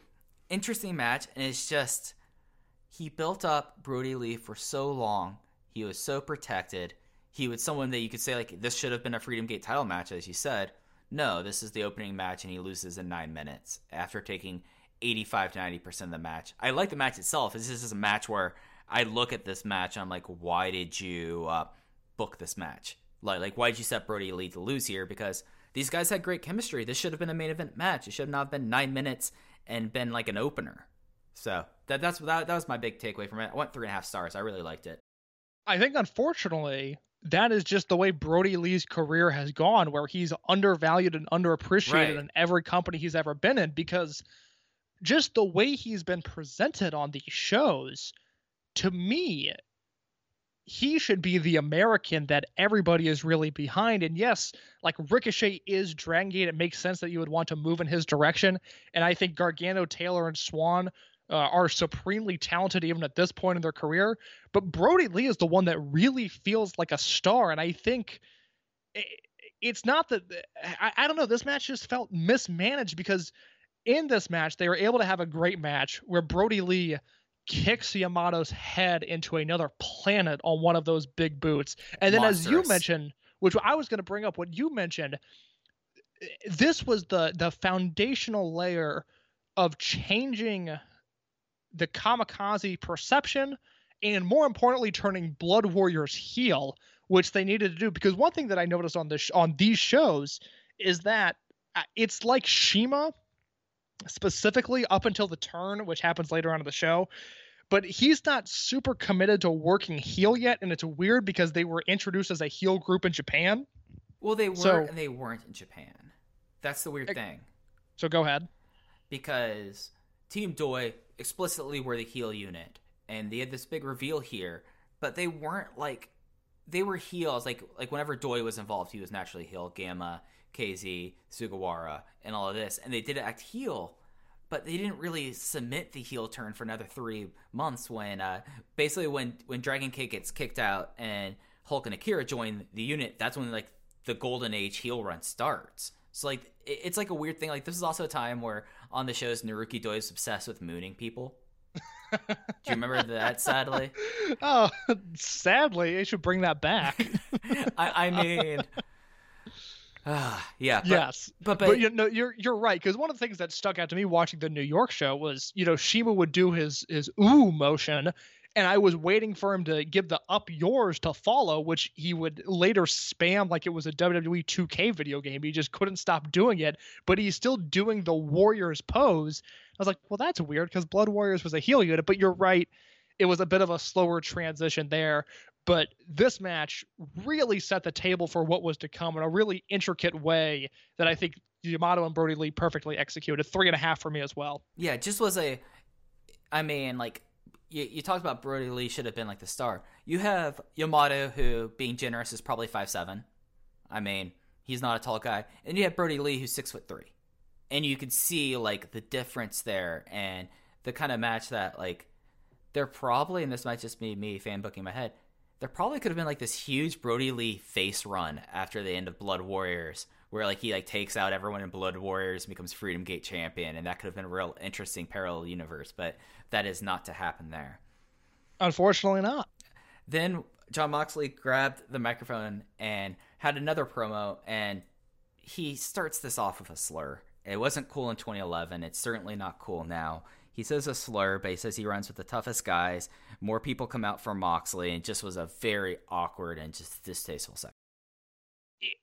Speaker 1: interesting match, and it's just he built up Brodie Lee for so long. He was so protected he was someone that you could say like this should have been a Freedom Gate title match, as you said. No, this is the opening match, and he loses in nine minutes after taking 85 to 90 percent of the match. I like the match itself. This is a match where I look at this match and I'm like, why did you uh, book this match? Like, like why did you set Brodie Lee to lose here? Because these guys had great chemistry. This should have been a main event match. It should not have been nine minutes and been like an opener. So that that's that, that was my big takeaway from it. I went three and a half stars. I really liked it.
Speaker 2: I think unfortunately that is just the way Brodie Lee's career has gone, where he's undervalued and underappreciated right. in every company he's ever been in because just the way he's been presented on these shows, to me, he should be the American that everybody is really behind. And yes, like Ricochet is Dragon Gate. It makes sense that you would want to move in his direction. And I think Gargano, Taylor, and Swann uh, are supremely talented even at this point in their career. But Brodie Lee is the one that really feels like a star, and I think it's not that I, I don't know. This match just felt mismanaged because in this match they were able to have a great match where Brodie Lee kicks Yamato's head into another planet on one of those big boots, and then Monsters. as you mentioned, which I was going to bring up, what you mentioned, this was the the foundational layer of changing the kamikaze perception, and more importantly, turning Blood Warriors heel, which they needed to do. Because one thing that I noticed on this on these shows is that uh, it's like CIMA, specifically up until the turn, which happens later on in the show. But he's not super committed to working heel yet, and it's weird because they were introduced as a heel group in Japan.
Speaker 1: Well, they were, so, and they weren't in Japan. That's the weird thing.
Speaker 2: So go ahead.
Speaker 1: Because Team Doi explicitly were the heel unit, and they had this big reveal here, but they weren't like they were heels. Like like whenever Doi was involved, he was naturally heel. Gamma, KZ, Sugawara, and all of this, and they did act heel, but they didn't really submit the heel turn for another three months. When uh, basically when when Dragon Kid gets kicked out and Hulk and Akira join the unit, that's when like the golden age heel run starts. So like it- it's like a weird thing. Like this is also a time where on the shows Naruki Doi is obsessed with mooning people. Do you remember that? Sadly,
Speaker 2: Oh, sadly, they should bring that back.
Speaker 1: I, I mean, ah, yeah, but,
Speaker 2: yes,
Speaker 1: but,
Speaker 2: but,
Speaker 1: but,
Speaker 2: you know you're you're right because one of the things that stuck out to me watching the New York show was you know CIMA would do his his ooh motion, and I was waiting for him to give the up yours to follow, which he would later spam like it was a WWE 2K video game. He just couldn't stop doing it, but he's still doing the Warriors pose. I was like, well, that's weird because Blood Warriors was a heel unit, but you're right. It was a bit of a slower transition there. But this match really set the table for what was to come in a really intricate way that I think Yamato and Brodie Lee perfectly executed. Three and a half for me as well.
Speaker 1: yeah, it just was a. I mean, like you, you talked about Brodie Lee should have been like the star. You have Yamato, who being generous is probably five seven. I mean, he's not a tall guy, and you have Brodie Lee, who's six foot three, and you could see like the difference there and the kind of match that like they're probably, and this might just be me fan booking my head. There probably could have been like this huge Brodie Lee face run after the end of Blood Warriors, where like he like takes out everyone in Blood Warriors and becomes Freedom Gate champion, and that could have been a real interesting parallel universe. But that is not to happen there.
Speaker 2: Unfortunately, not.
Speaker 1: Then John Moxley grabbed the microphone and had another promo, and he starts this off with a slur. It wasn't cool in 2011. It's certainly not cool now. He says a slur, but he says he runs with the toughest guys. More people come out for Moxley, and just was a very awkward and just distasteful.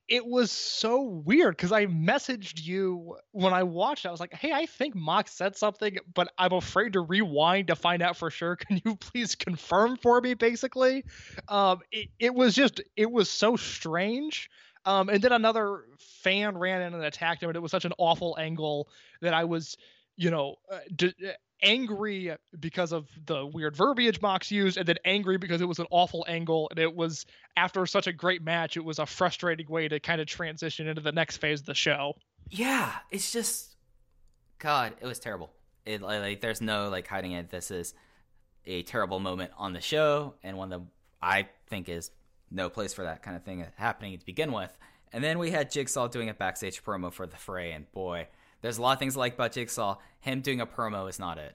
Speaker 2: It- was so weird because I messaged you when I watched. I was like, "Hey, I think Mox said something, but I'm afraid to rewind to find out for sure. Can you please confirm for me?" Basically, um, it, it was just it was so strange. Um, and then another fan ran in and attacked him, and it was such an awful angle that I was, you know, uh, d- uh, angry because of the weird verbiage Mox used, and then angry because it was an awful angle, and it was after such a great match, it was a frustrating way to kind of transition into the next phase of the show.
Speaker 1: Yeah, it's just, God, it was terrible. It like, like there's no like hiding it. This is a terrible moment on the show, and one that I think is no place for that kind of thing happening to begin with. And then we had Jigsaw doing a backstage promo for the fray, and boy, there's a lot of things I like about Jigsaw. Him doing a promo is not it.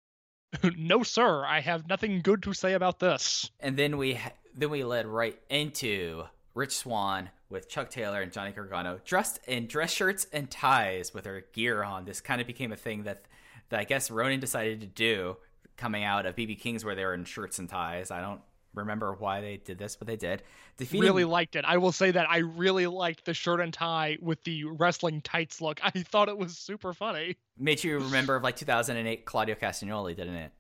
Speaker 2: no, sir, I have nothing good to say about this.
Speaker 1: And then we then we led right into Rich Swann with Chuck Taylor and Johnny Gargano dressed in dress shirts and ties with their gear on. This kind of became a thing that that I guess Ronin decided to do coming out of BB King's where they were in shirts and ties. I don't remember why they did this, but they did. Defeating
Speaker 2: Really liked it. I will say that I really liked the shirt and tie with the wrestling tights look. I thought it was super funny.
Speaker 1: made you remember of like 2008 Claudio Castagnoli, didn't it?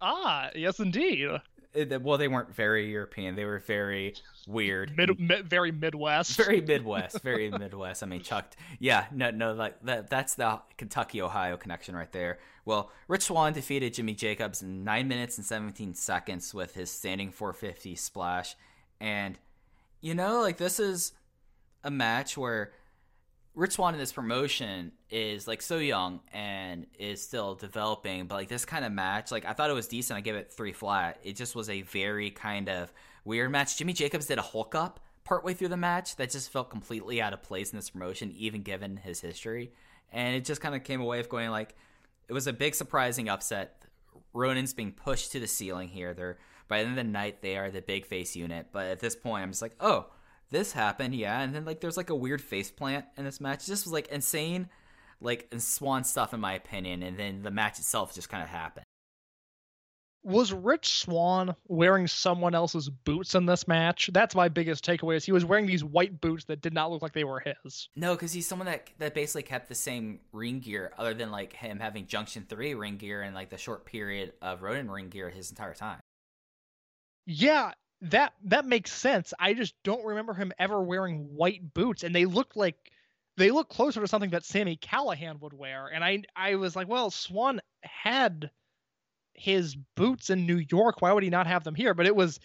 Speaker 2: Ah, yes, indeed.
Speaker 1: Uh, it- Well, they weren't very European. They were very weird.
Speaker 2: Mid, mid very Midwest.
Speaker 1: very Midwest, very Midwest. I mean, chucked. Yeah, no, no, like that. That's the Kentucky Ohio connection right there. Well, Rich Swann defeated Jimmy Jacobs in nine minutes and seventeen seconds with his standing 450 splash, and you know, like this is a match where Rich Swann in this promotion is like so young and is still developing, but like this kind of match, like I thought it was decent. I give it three flat. It just was a very kind of weird match. Jimmy Jacobs did a Hulk up partway through the match that just felt completely out of place in this promotion, even given his history. And it just kind of came away of going like it was a big surprising upset. Ronin's being pushed to the ceiling here. They're by the end of the night they are the big face unit, but at this point I'm just like, oh, this happened, yeah. And then like there's like a weird face plant in this match. This was like insane, like Swann stuff in my opinion. And then the match itself just kind of happened.
Speaker 2: Was Rich Swann wearing someone else's boots in this match? That's my biggest takeaway. Is he was wearing these white boots that did not look like they were his.
Speaker 1: No, because he's someone that that basically kept the same ring gear, other than like him having Junction Three ring gear and like the short period of Ronin ring gear his entire time.
Speaker 2: Yeah, that that makes sense. I just don't remember him ever wearing white boots, and they looked like they look closer to something that Sami Callihan would wear. And I I was like, well, Swann had his boots in New York. Why would he not have them here? But it was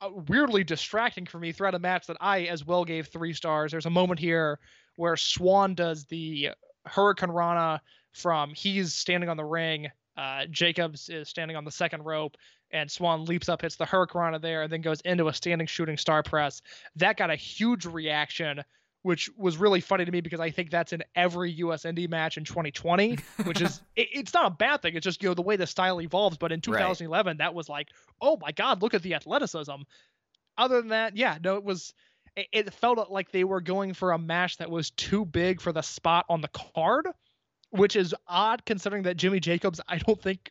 Speaker 2: uh, weirdly distracting for me throughout a match that I as well gave three stars. There's a moment here where Swann does the hurricanrana from he's standing on the ring, uh, Jacobs is standing on the second rope, and Swann leaps up, hits the hurricanrana there, and then goes into a standing shooting star press. That got a huge reaction which was really funny to me because I think that's in every US indie match in 2020, which is it, it's not a bad thing. It's just you know the way the style evolves. But in 2011, right. that was like, oh my god, look at the athleticism. Other than that, yeah, no, it was. It, it felt like they were going for a match that was too big for the spot on the card, which is odd considering that Jimmy Jacobs, I don't think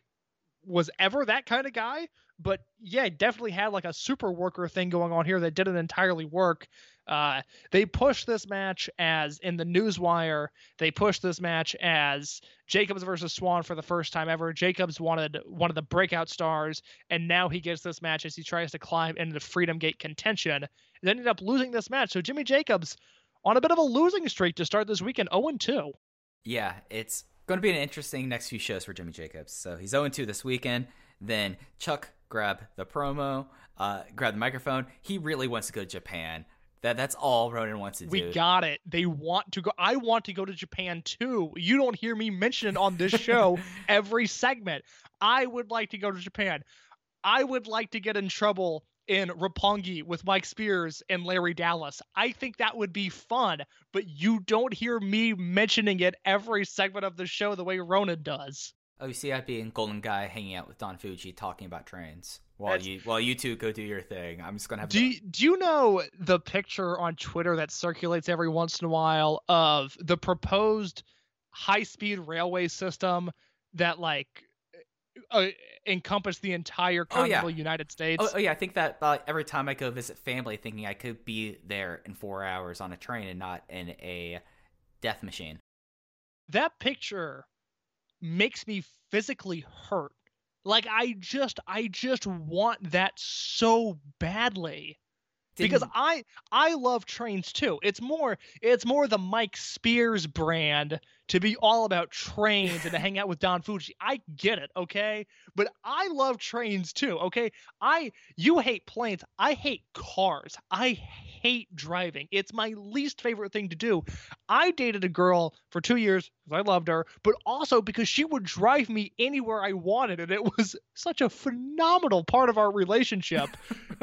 Speaker 2: was ever that kind of guy but yeah, definitely had like a super worker thing going on here that didn't entirely work. Uh, they pushed this match as in the Newswire. They pushed this match as Jacobs versus Swann for the first time ever. Jacobs wanted one of the breakout stars, and now he gets this match as he tries to climb into the Freedom Gate contention. They ended up losing this match. So Jimmy Jacobs on a bit of a losing streak to start this weekend, 0 2.
Speaker 1: Yeah, it's going to be an interesting next few shows for Jimmy Jacobs. So he's 0 2 this weekend. Then Chuck grab the promo, uh, grab the microphone. He really wants to go to Japan. That that's all Ronin wants to do.
Speaker 2: We got it. They want to go. I want to go to Japan too. You don't hear me mention it on this show every segment. I would like to go to Japan. I would like to get in trouble in Roppongi with Mike Spears and Larry Dallas. I think that would be fun, but you don't hear me mentioning it every segment of the show the way Ronin does.
Speaker 1: Oh, you see, I'd be in Golden Gai hanging out with Don Fujii talking about trains while That's... you while you two go do your thing. I'm just gonna have.
Speaker 2: Do you, Do you know the picture on Twitter that circulates every once in a while of the proposed high speed railway system that like uh, encompass the entire continental oh, yeah. United States.
Speaker 1: Oh, oh, yeah, I think that uh, every time I go visit family, thinking I could be there in four hours on a train and not in a death machine.
Speaker 2: That picture makes me physically hurt. Like I just I just want that so badly. Didn't... Because I I love trains too. It's more it's more the Mike Spears brand to be all about trains and to hang out with Don Fujii. I get it, okay? But I love trains too, okay? I you hate planes. I hate cars. I hate driving. It's my least favorite thing to do. I dated a girl for 2 years because I loved her, but also because she would drive me anywhere I wanted and it was such a phenomenal part of our relationship.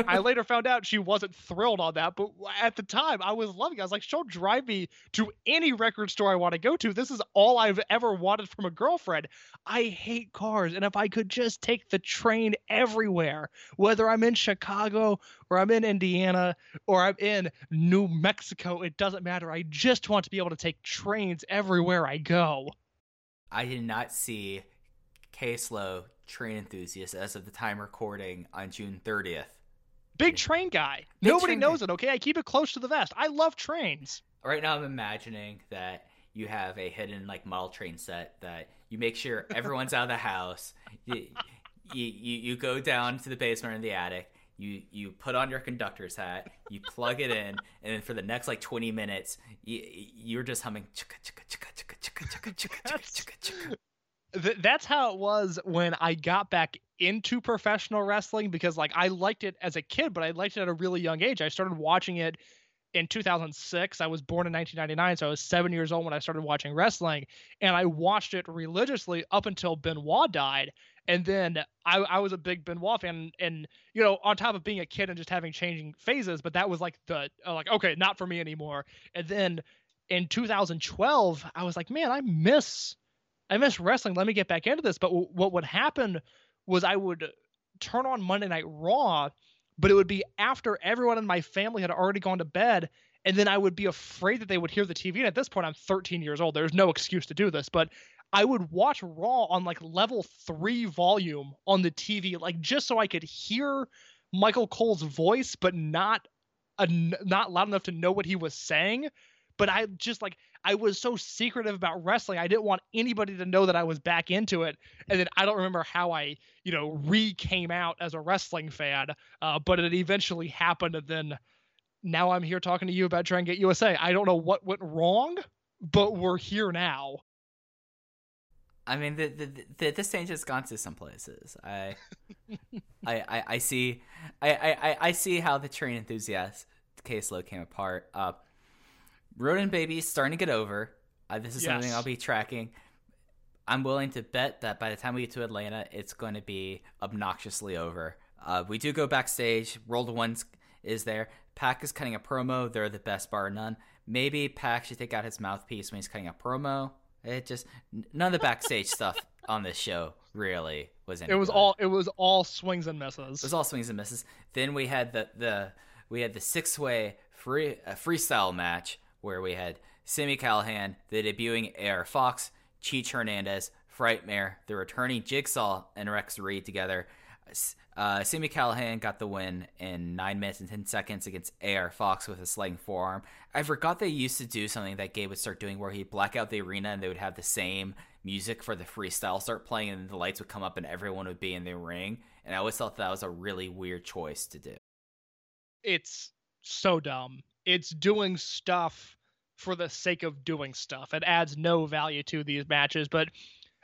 Speaker 2: I later found out she wasn't thrilled on that, but at the time I was loving it. I was like, she'll drive me to any record store I want to go to. This is is all I've ever wanted from a girlfriend. I hate cars, and if I could just take the train everywhere, whether I'm in Chicago or I'm in Indiana or I'm in New Mexico, it doesn't matter. I just want to be able to take trains everywhere I go.
Speaker 1: I did not see K-Slow train enthusiast as of the time recording on June 30th.
Speaker 2: Big train guy. Big Nobody train knows guy. it, okay? I keep it close to the vest. I love trains.
Speaker 1: Right now, I'm imagining that you have a hidden like model train set that you make sure everyone's out of the house. You, you, you go down to the basement or in the attic. You you put on your conductor's hat. You plug it in, and then for the next like twenty minutes, you, you're just humming.
Speaker 2: That's how it was when I got back into professional wrestling because like I liked it as a kid, but I liked it at a really young age. I started watching it in 2006. I was born in 1999, so I was seven years old when I started watching wrestling, and I watched it religiously up until Benoit died. And then I, I was a big Benoit fan, and you know, on top of being a kid and just having changing phases, but that was like the uh, like okay, not for me anymore. And then in 2012, I was like, man, I miss I miss wrestling. Let me get back into this. But w- what would happen was I would turn on Monday Night Raw but it would be after everyone in my family had already gone to bed and then I would be afraid that they would hear the TV. And at this point, I'm 13 years old. There's no excuse to do this, but I would watch Raw on like level three volume on the TV, like just so I could hear Michael Cole's voice, but not a, not loud enough to know what he was saying. But I just like I was so secretive about wrestling. I didn't want anybody to know that I was back into it. And then I don't remember how I, you know, re came out as a wrestling fan, uh, but it eventually happened. And then now I'm here talking to you about Dragon Gate USA. I don't know what went wrong, but we're here now.
Speaker 1: I mean, the, the, the, this change has gone to some places. I, I, I, I see, I, I, I see how the train enthusiast caseload came apart. Uh, Rodent Baby is starting to get over. Uh, this is
Speaker 2: Yes.
Speaker 1: something I'll be tracking. I'm willing to bet that by the time we get to Atlanta, it's going to be obnoxiously over. Uh, we do go backstage. World One's is there. Pac is cutting a promo. They're the best bar none. Maybe Pac should take out his mouthpiece when he's cutting a promo. It just none of the backstage stuff on this show really was.
Speaker 2: It was
Speaker 1: good.
Speaker 2: all it was all swings and misses.
Speaker 1: It was all swings and misses. Then we had the the we had the six way free uh, freestyle match where we had Sami Callihan, the debuting AR Fox, Cheech Hernandez, Frightmare, the returning Jigsaw, and Rex Reed together. Uh, Sami Callihan got the win in 9 minutes and 10 seconds against AR Fox with a sliding forearm. I forgot they used to do something that Gabe would start doing where he'd black out the arena and they would have the same music for the freestyle start playing and the lights would come up and everyone would be in the ring. And I always thought that was a really weird choice to do.
Speaker 2: it's so dumb. It's doing stuff for the sake of doing stuff. It adds no value to these matches. But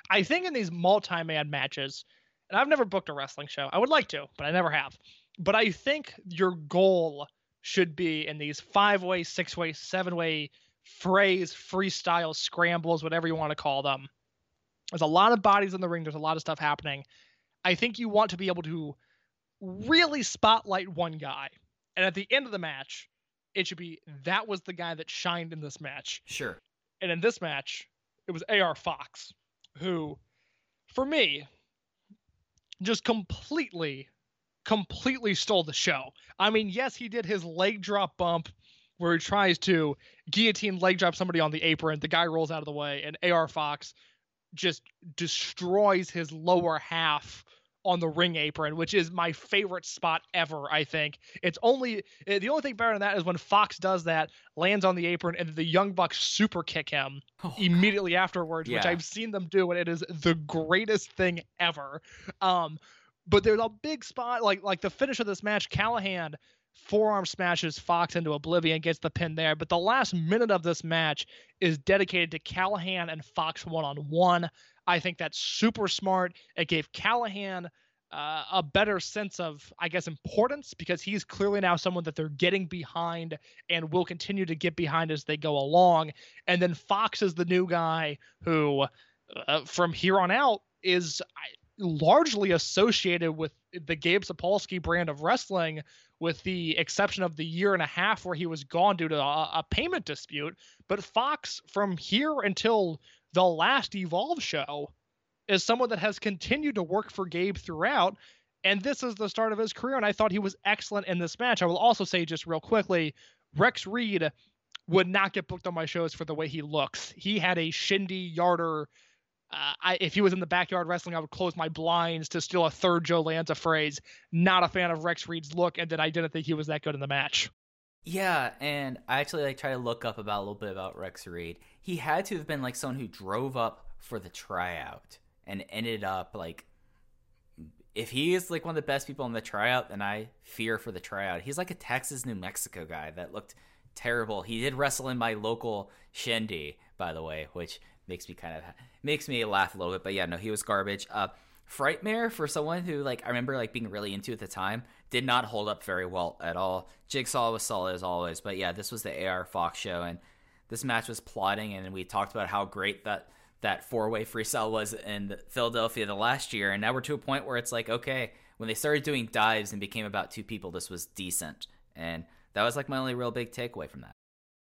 Speaker 2: I think in these multi-man matches, and I've never booked a wrestling show. I would like to, but I never have. But I think your goal should be in these five-way, six-way, seven-way phrase freestyle scrambles, whatever you want to call them. There's a lot of bodies in the ring. There's a lot of stuff happening. I think you want to be able to really spotlight one guy. And at the end of the match, it should be that was the guy that shined in this match.
Speaker 1: Sure.
Speaker 2: And in this match, it was AR Fox, who, for me, just completely, completely stole the show. I mean, yes, he did his leg drop bump where he tries to guillotine leg drop somebody on the apron. The guy rolls out of the way, and AR Fox just destroys his lower half on the ring apron, which is my favorite spot ever. I think it's only eh, the only thing better than that is when Fox does that, lands on the apron, and the Young Bucks super kick him
Speaker 1: Oh,
Speaker 2: immediately afterwards, which I've seen them do, and it is the greatest thing ever. Um, but there's a big spot like like the finish of this match, Callihan forearm smashes Fox into oblivion, gets the pin there. But the last minute of this match is dedicated to Callihan and Fox one on one. I think that's super smart. It gave Callihan uh, a better sense of, I guess, importance because he's clearly now someone that they're getting behind and will continue to get behind as they go along. And then Fox is the new guy who, uh, from here on out, is largely associated with the Gabe Sapolsky brand of wrestling, with the exception of the year and a half where he was gone due to a, a payment dispute. But Fox, from here until the last Evolve show, is someone that has continued to work for Gabe throughout. And this is the start of his career, and I thought he was excellent in this match. I will also say, just real quickly, Rex Reed would not get booked on my shows for the way he looks. He had a shindy yarder. Uh, I, if he was in the backyard wrestling, I would close my blinds to steal a third Joe Lanza phrase. Not a fan of Rex Reed's look, and that I didn't think he was that good in the match.
Speaker 1: Yeah, and I actually like try to look up about a little bit about Rex Reed. He had to have been like someone who drove up for the tryout and ended up like if he is like one of the best people in the tryout, then I fear for the tryout. He's like a Texas, New Mexico guy that looked terrible. He did wrestle in my local shindy, by the way, which makes me kind of makes me laugh a little bit. But yeah, no, he was garbage. Uh, Frightmare for someone who like I remember like being really into at the time did not hold up very well at all. Jigsaw was solid as always, but yeah, this was the AR Fox show, and this match was plotting, and we talked about how great that that four way freestyle was in Philadelphia the last year, and now we're to a point where it's like okay, when they started doing dives and became about two people, this was decent, and that was like my only real big takeaway from that.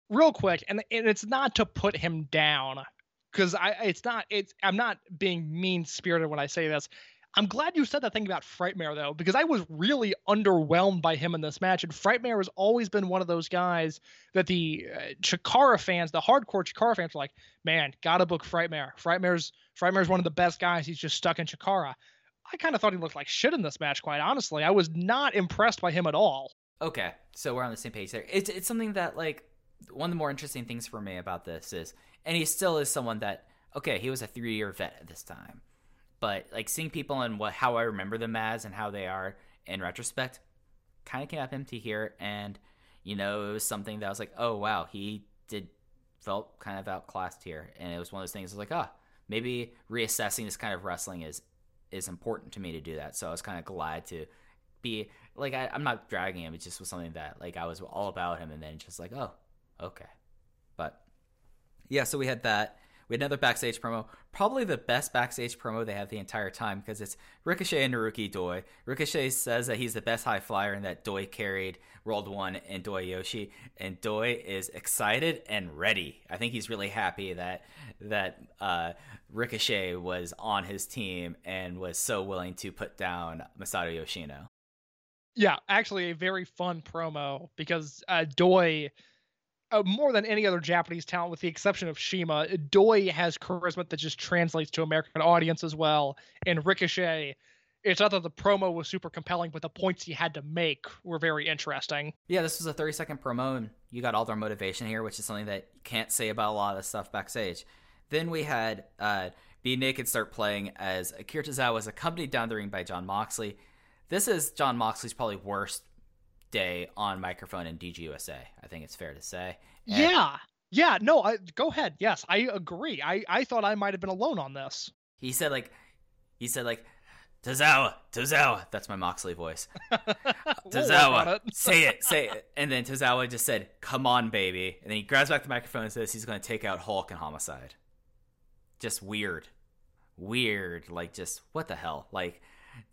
Speaker 2: real quick and, and it's not to put him down because i it's not it's i'm not being mean spirited when i say this. I'm glad you said that thing about frightmare though because i was really underwhelmed by him in this match and frightmare has always been one of those guys that the uh, chikara fans the hardcore chikara fans are like man gotta book frightmare. Frightmare's frightmare's one of the best guys. He's just stuck in chikara. I kind of thought he looked like shit in this match quite honestly. I was not impressed by him at all.
Speaker 1: Okay, so we're on the same page there. It's it's something that like one of the more interesting things for me about this is, and he still is someone that okay, he was a three year vet at this time, but like seeing people and what how I remember them as and how they are in retrospect, kind of came up empty here, and you know it was something that I was like, oh wow, he did felt kind of outclassed here, and it was one of those things. I was like, ah, maybe reassessing this kind of wrestling is is important to me to do that. So I was kind of glad to be like I, I'm not dragging him. It just was something that like I was all about him, and then just like oh okay, yeah. So we had that. We had another backstage promo, probably the best backstage promo they have the entire time because it's Ricochet and Naruki Doi. Ricochet says that he's the best high flyer and that Doi carried World One and Doi Yoshi, and Doi is excited and ready. I think he's really happy that that uh, Ricochet was on his team and was so willing to put down Masato Yoshino.
Speaker 2: Yeah, actually, a very fun promo because uh, Doi uh, more than any other Japanese talent, with the exception of CIMA, Doi has charisma that just translates to American audience as well. And Ricochet, it's not that the promo was super compelling, but the points he had to make were very interesting.
Speaker 1: Yeah, this was a 30 second promo, and you got all their motivation here, which is something that you can't say about a lot of the stuff backstage. Then we had uh, Be Naked start playing as Akira Tozawa was accompanied down the ring by John Moxley. This is John Moxley's probably worst day on microphone in DGUSA. I think it's fair to say.
Speaker 2: And yeah. Yeah, no, I go ahead. Yes, I agree. I I thought I might have been alone on this.
Speaker 1: He said like he said like Tozawa, Tozawa. That's my Moxley voice. Tozawa, say it, say it. And then Tozawa just said, "Come on, baby." And then he grabs back the microphone and says he's going to take out Hulk and Homicide. Just weird, weird. Like just what the hell? Like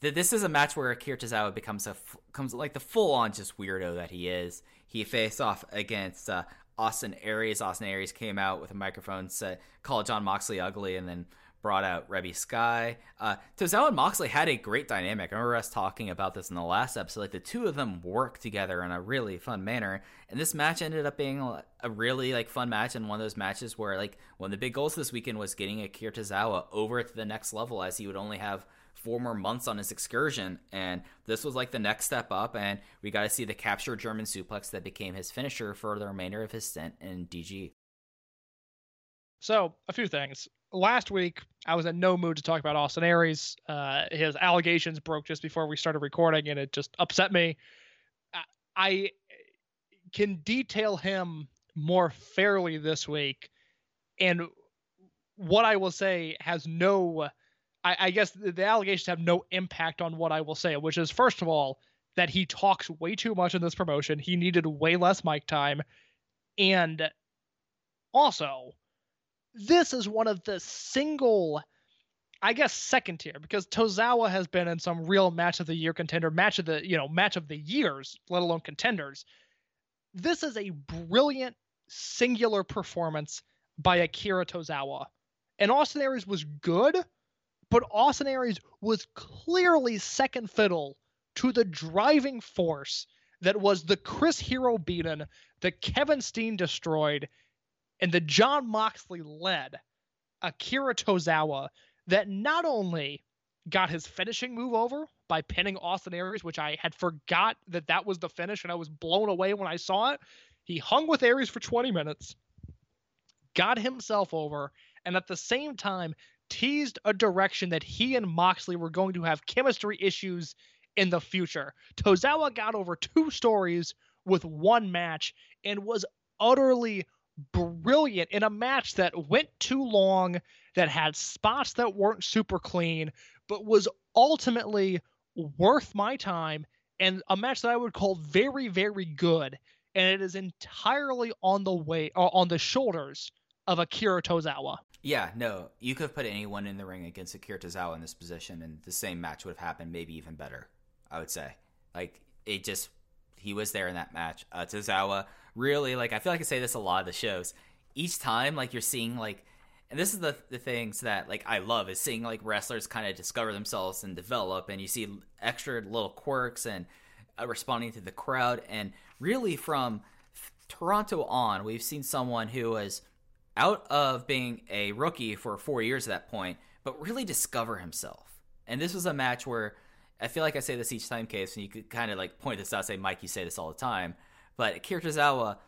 Speaker 1: this is a match where Akira Tozawa becomes a comes like the full on just weirdo that he is. He faced off against uh, Austin Aries. Austin Aries came out with a microphone, said called John Moxley ugly, and then brought out Reby Sky. Uh, Tozawa and Moxley had a great dynamic. I remember us talking about this in the last episode. Like the two of them worked together in a really fun manner, and this match ended up being a really like fun match and one of those matches where like one of the big goals this weekend was getting Akira Tozawa over to the next level, as he would only have four more months on his excursion, and this was like the next step up. And we got to see the capture German suplex that became his finisher for the remainder of his stint in DG.
Speaker 2: So, a few things. Last week, I was in no mood to talk about Austin Aries. Uh, his allegations broke just before we started recording, and it just upset me. I can detail him more fairly this week, and what I will say has no I, I guess the, the allegations have no impact on what I will say, which is first of all that he talks way too much in this promotion. He needed way less mic time, and also this is one of the single I guess second tier because Tozawa has been in some real match of the year contender, match of the you know match of the years, let alone contenders. This is a brilliant singular performance by Akira Tozawa, and Austin Aries was good, but Austin Aries was clearly second fiddle to the driving force that was the Chris Hero beaten, the Kevin Steen destroyed, and the John Moxley led Akira Tozawa that not only got his finishing move over by pinning Austin Aries, which I had forgot that that was the finish and I was blown away when I saw it. He hung with Aries for 20 minutes, got himself over, and at the same time teased a direction that he and Moxley were going to have chemistry issues in the future. Tozawa got over two stories with one match and was utterly brilliant in a match that went too long, that had spots that weren't super clean, but was ultimately worth my time and a match that I would call very, very good. And it is entirely on the way, uh, on the shoulders of Akira Tozawa.
Speaker 1: Yeah, no, you could have put anyone in the ring against Akira Tozawa in this position, and the same match would have happened, maybe even better. I would say, like it just he was there in that match. Uh, Tozawa really like I feel like I say this a lot of the shows. Each time, like you're seeing like, and this is the the things that like I love is seeing like wrestlers kind of discover themselves and develop, and you see extra little quirks and uh, responding to the crowd, and really from Toronto on, we've seen someone who out of being a rookie for four years at that point, but really discover himself. And this was a match where I feel like I say this each time, Case, and you could kind of like point this out, say, Mike, you say this all the time. But Akira Tozawa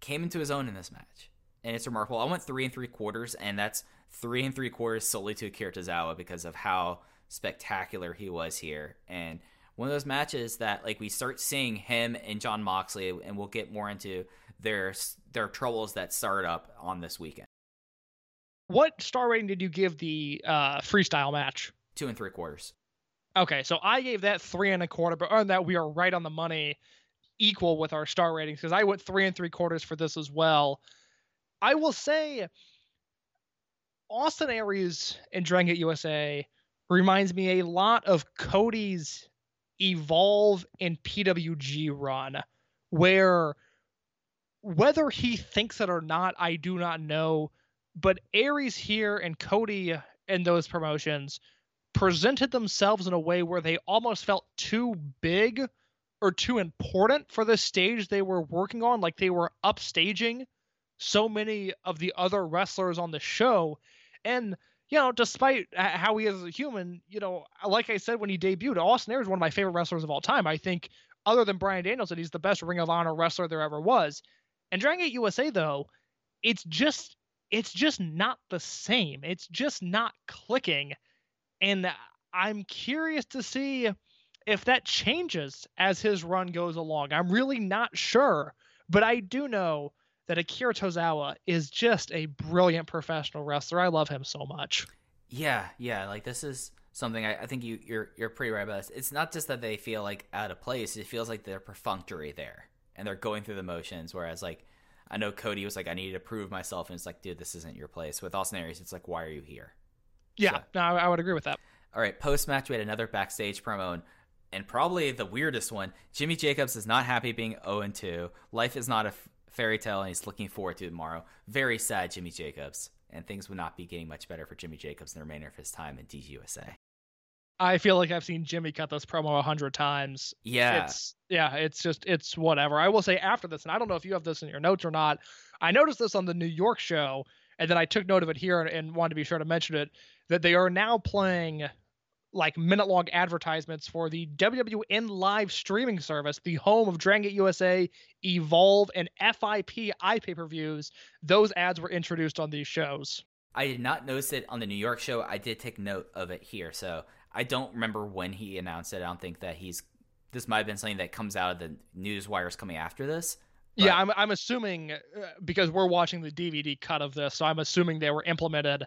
Speaker 1: came into his own in this match. And it's remarkable. I went three and three quarters, and that's three and three quarters solely to Akira Tozawa because of how spectacular he was here. And one of those matches that like we start seeing him and John Moxley, and we'll get more into their their troubles that start up on this weekend.
Speaker 2: what star rating did you give the uh, freestyle match?
Speaker 1: Two and three quarters.
Speaker 2: Okay, so I gave that three and a quarter, but on that we are right on the money, equal with our star ratings because I went three and three quarters for this as well. I will say, Austin Aries and Dragon Gate USA reminds me a lot of Cody's Evolve and PWG run, where whether he thinks it or not, I do not know. But Aries here and Cody in those promotions presented themselves in a way where they almost felt too big or too important for the stage they were working on. Like they were upstaging so many of the other wrestlers on the show. And, you know, despite how he is a human, you know, like I said when he debuted, Austin Aries is one of my favorite wrestlers of all time. I think, other than Bryan Danielson, he's the best Ring of Honor wrestler there ever was. And Dragon Gate USA, though, it's just it's just not the same. It's just not clicking. And I'm curious to see if that changes as his run goes along. I'm really not sure, but I do know that Akira Tozawa is just a brilliant professional wrestler. I love him so much.
Speaker 1: Yeah, yeah. Like this is something I, I think you, you're you're pretty right about this. It's not just that they feel like out of place; it feels like they're perfunctory there, and they're going through the motions. Whereas, like, I know Cody was like, "I needed to prove myself," and it's like, "Dude, this isn't your place." With Austin Aries, it's like, "Why are you here?"
Speaker 2: Yeah,
Speaker 1: So-
Speaker 2: no, I I would agree with that.
Speaker 1: All right, post match, we had another backstage promo, and, and probably the weirdest one. Jimmy Jacobs is not happy being 0 2. Life is not a f- fairy tale, and he's looking forward to tomorrow. Very sad, Jimmy Jacobs. And things would not be getting much better for Jimmy Jacobs in the remainder of his time in DGUSA.
Speaker 2: I feel like I've seen Jimmy cut this promo a hundred times.
Speaker 1: Yeah.
Speaker 2: It's yeah, it's just it's whatever. I will say after this, and I don't know if you have this in your notes or not. I noticed this on the New York show, and then I took note of it here and, and wanted to be sure to mention it that they are now playing like minute long advertisements for the WWN live streaming service, the home of Dragon Gate USA, Evolve, and FIP iPay per views. Those ads were introduced on these shows.
Speaker 1: I did not notice it on the New York show. I did take note of it here. So I don't remember when he announced it. I don't think that he's. This might have been something that comes out of the news wires coming after this.
Speaker 2: Yeah, I'm I'm assuming uh, because we're watching the DVD cut of this, so I'm assuming they were implemented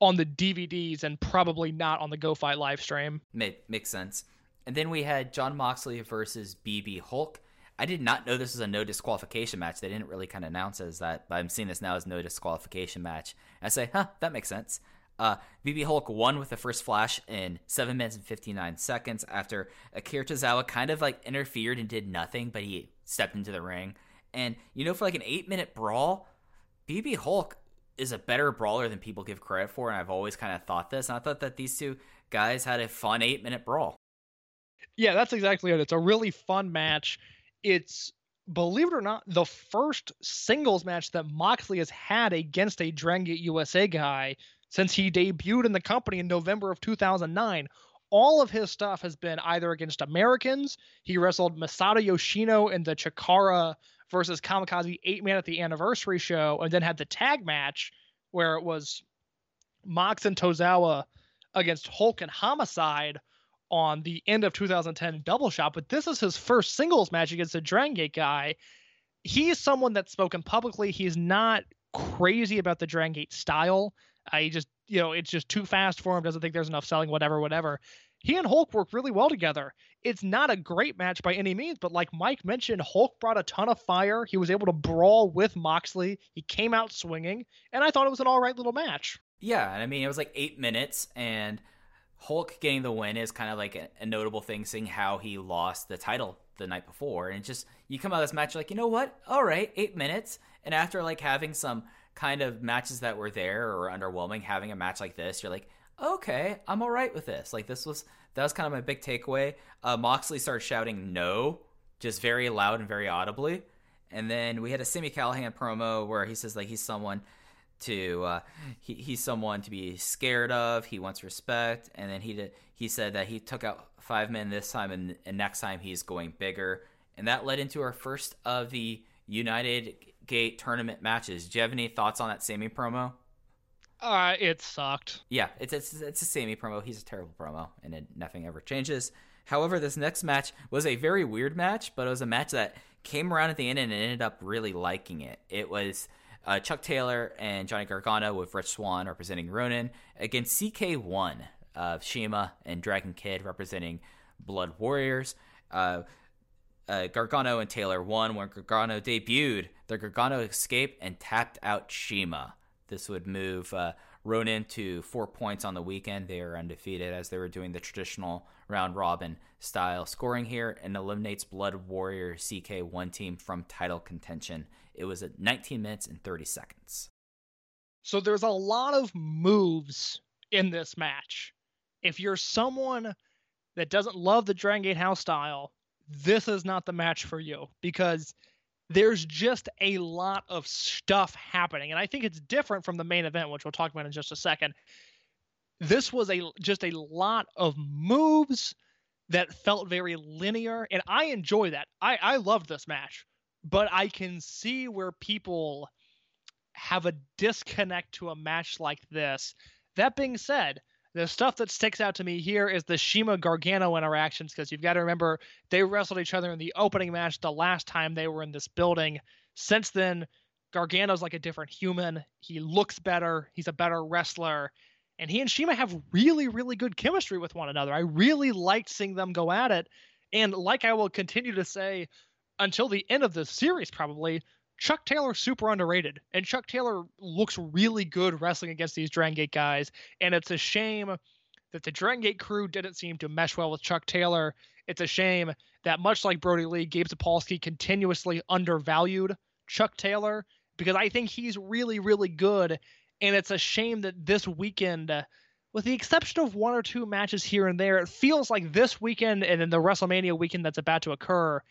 Speaker 2: on the DVDs and probably not on the Go Fight live stream.
Speaker 1: Ma- makes sense. And then we had John Moxley versus BB Hulk. I did not know this was a no disqualification match. They didn't really kind of announce it as that, but I'm seeing this now as no disqualification match. I say, huh, that makes sense. Uh, BB Hulk won with the first flash in 7 minutes and 59 seconds after Akira Tozawa kind of like interfered and did nothing, but he stepped into the ring. And, you know, for like an 8 minute brawl, BB Hulk is a better brawler than people give credit for, and I've always kind of thought this. And I thought that these two guys had a fun 8 minute brawl.
Speaker 2: Yeah, that's exactly it. It's a really fun match. It's believe it or not, the first singles match that Moxley has had against a Dragon Gate USA guy since he debuted in the company in November of 2009. All of his stuff has been either against Americans. He wrestled Masato Yoshino in the Chikara versus Kamikaze eight man at the anniversary show, and then had the tag match where it was Mox and Tozawa against Hulk and Homicide on the end of 2010 double shot. But this is his first singles match against a Dragon Gate guy. He is someone that's spoken publicly. He's not crazy about the Dragon Gate style. He just, you know, it's just too fast for him. Doesn't think there's enough selling, whatever, whatever. He and Hulk work really well together. It's not a great match by any means, but like Mike mentioned, Hulk brought a ton of fire. He was able to brawl with Moxley. He came out swinging, and I thought it was an all right little match.
Speaker 1: Yeah, and I mean it was like eight minutes, and Hulk getting the win is kind of like a, a notable thing, seeing how he lost the title the night before, and just you come out of this match like, you know what? All right, eight minutes, and after like having some kind of matches that were there or underwhelming, having a match like this, you're like, okay, I'm all right with this. Like this was that was kind of my big takeaway. Uh, Moxley starts shouting no, just very loud and very audibly, and then we had a Sami Callihan promo where he says like he's someone to uh, he, he's someone to be scared of. He wants respect, and then he did, he said that he took out five men this time, and, and next time he's going bigger, and that led into our first of the United Gate tournament matches. Do you have any thoughts on that Sami promo?
Speaker 2: Uh, it sucked.
Speaker 1: Yeah, it's it's it's a Sami promo. He's a terrible promo, and it, nothing ever changes. However, this next match was a very weird match, but it was a match that came around at the end and ended up really liking it. It was uh, Chuck Taylor and Johnny Gargano with Rich Swann representing Ronin against CK1 of CIMA and Dragon Kid representing Blood Warriors. Uh, uh, Gargano and Taylor won when Gargano debuted. The Gargano escape and tapped out CIMA. This would move uh, Ronin to four points on the weekend. They are undefeated as they were doing the traditional round robin style scoring here and eliminates Blood Warrior CK1 team from title contention. It was at 19 minutes and 30 seconds.
Speaker 2: So there's a lot of moves in this match. If you're someone that doesn't love the Dragon Gate House style, this is not the match for you because there's just a lot of stuff happening. And I think it's different from the main event, which we'll talk about in just a second. This was a just a lot of moves that felt very linear, and I enjoy that. I, I loved this match, but I can see where people have a disconnect to a match like this. That being said, the stuff that sticks out to me here is the CIMA Gargano interactions because you've got to remember they wrestled each other in the opening match the last time they were in this building. Since then, Gargano's like a different human. He looks better. He's a better wrestler. And he and CIMA have really, really good chemistry with one another. I really liked seeing them go at it. And like I will continue to say until the end of the series, probably, Chuck Taylor's super underrated, and Chuck Taylor looks really good wrestling against these Dragon Gate guys. And it's a shame that the Dragon Gate crew didn't seem to mesh well with Chuck Taylor. It's a shame that much like Brodie Lee, Gabe Sapolsky continuously undervalued Chuck Taylor because I think he's really, really good. And it's a shame that this weekend, with the exception of one or two matches here and there, it feels like this weekend and then the WrestleMania weekend that's about to occur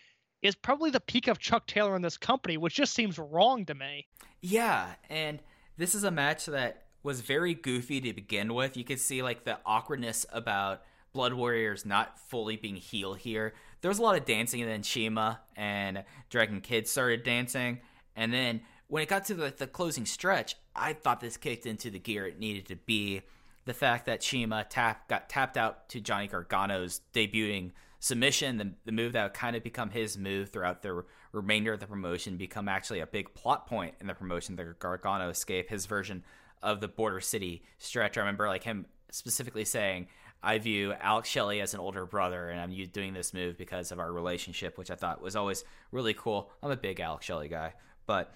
Speaker 2: is probably the peak of Chuck Taylor in this company, which just seems wrong to me.
Speaker 1: Yeah, and this is a match that was very goofy to begin with. You could see like the awkwardness about Blood Warriors not fully being heel here. There was a lot of dancing, and then CIMA and Dragon Kid started dancing, and then when it got to the, the closing stretch, I thought this kicked into the gear it needed to be. The fact that CIMA tap got tapped out to Johnny Gargano's debuting submission, the, the move that would kind of become his move throughout the remainder of the promotion, become actually a big plot point in the promotion, the Gargano escape, his version of the Border City stretch. I remember like him specifically saying, I view Alex Shelley as an older brother, and I'm doing this move because of our relationship, which I thought was always really cool. I'm a big Alex Shelley guy, but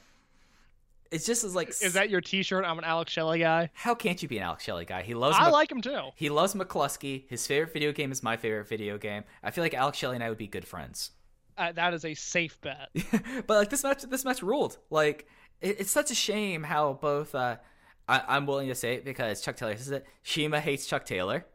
Speaker 1: it's just as like
Speaker 2: is that your T-shirt? I'm an Alex Shelley guy.
Speaker 1: How can't you be an Alex Shelley guy? He loves.
Speaker 2: I Mc- like him too.
Speaker 1: He loves McCluskey. His favorite video game is my favorite video game. I feel like Alex Shelley and I would be good friends.
Speaker 2: Uh, that is a safe bet.
Speaker 1: but like this match, this match ruled. Like it, it's such a shame how both. Uh, I, am willing to say it because Chuck Taylor says it. CIMA hates Chuck Taylor,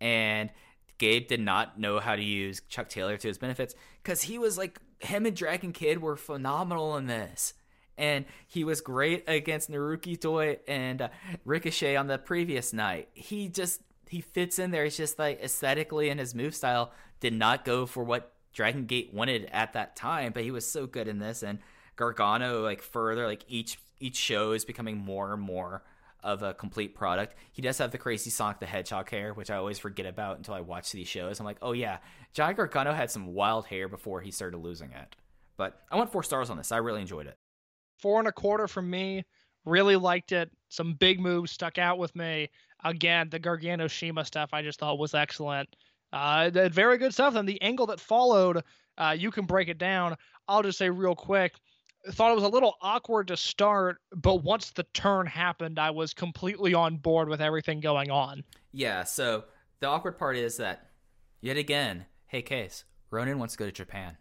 Speaker 1: and Gabe did not know how to use Chuck Taylor to his benefits because he was like him and Dragon Kid were phenomenal in this and he was great against Naruki Doi and uh, Ricochet on the previous night. He just he fits in there. It's just like aesthetically and his move style did not go for what Dragon Gate wanted at that time, but he was so good in this and Gargano like further like each each show is becoming more and more of a complete product. He does have the crazy Sonic the Hedgehog hair, which I always forget about until I watch these shows. I'm like, oh yeah, Johnny Gargano had some wild hair before he started losing it. But I want four stars on this. I really enjoyed it
Speaker 2: four and a quarter from me. Really liked it. Some big moves stuck out with me. Again, the Gargano CIMA stuff I just thought was excellent. Uh, very good stuff. And the angle that followed, uh, you can break it down. I'll just say real quick. Thought it was a little awkward to start, but once the turn happened, I was completely on board with everything going on.
Speaker 1: Yeah. So the awkward part is that, yet again, hey, Case, Ronin wants to go to Japan.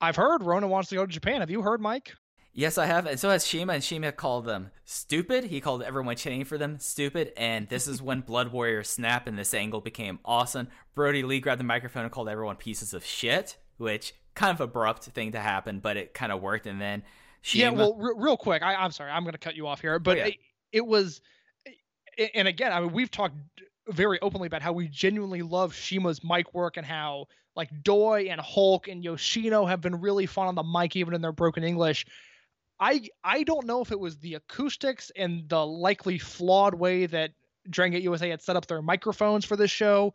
Speaker 2: I've heard Ronin wants to go to Japan. Have you heard, Mike?
Speaker 1: Yes, I have, and so has CIMA. And CIMA called them stupid. He called everyone chanting for them stupid. And this is when Blood Warrior snap and this angle became awesome. Brodie Lee grabbed the microphone and called everyone pieces of shit, which kind of abrupt thing to happen, but it kind of worked. And then CIMA,
Speaker 2: yeah, well, r- real quick, I, am sorry, I'm going to cut you off here, but yeah. it, it was, and again, I mean, we've talked very openly about how we genuinely love CIMA's mic work and how like Doi and Hulk and Yoshino have been really fun on the mic even in their broken English. I I don't know if it was the acoustics and the likely flawed way that Dragon Gate USA had set up their microphones for this show.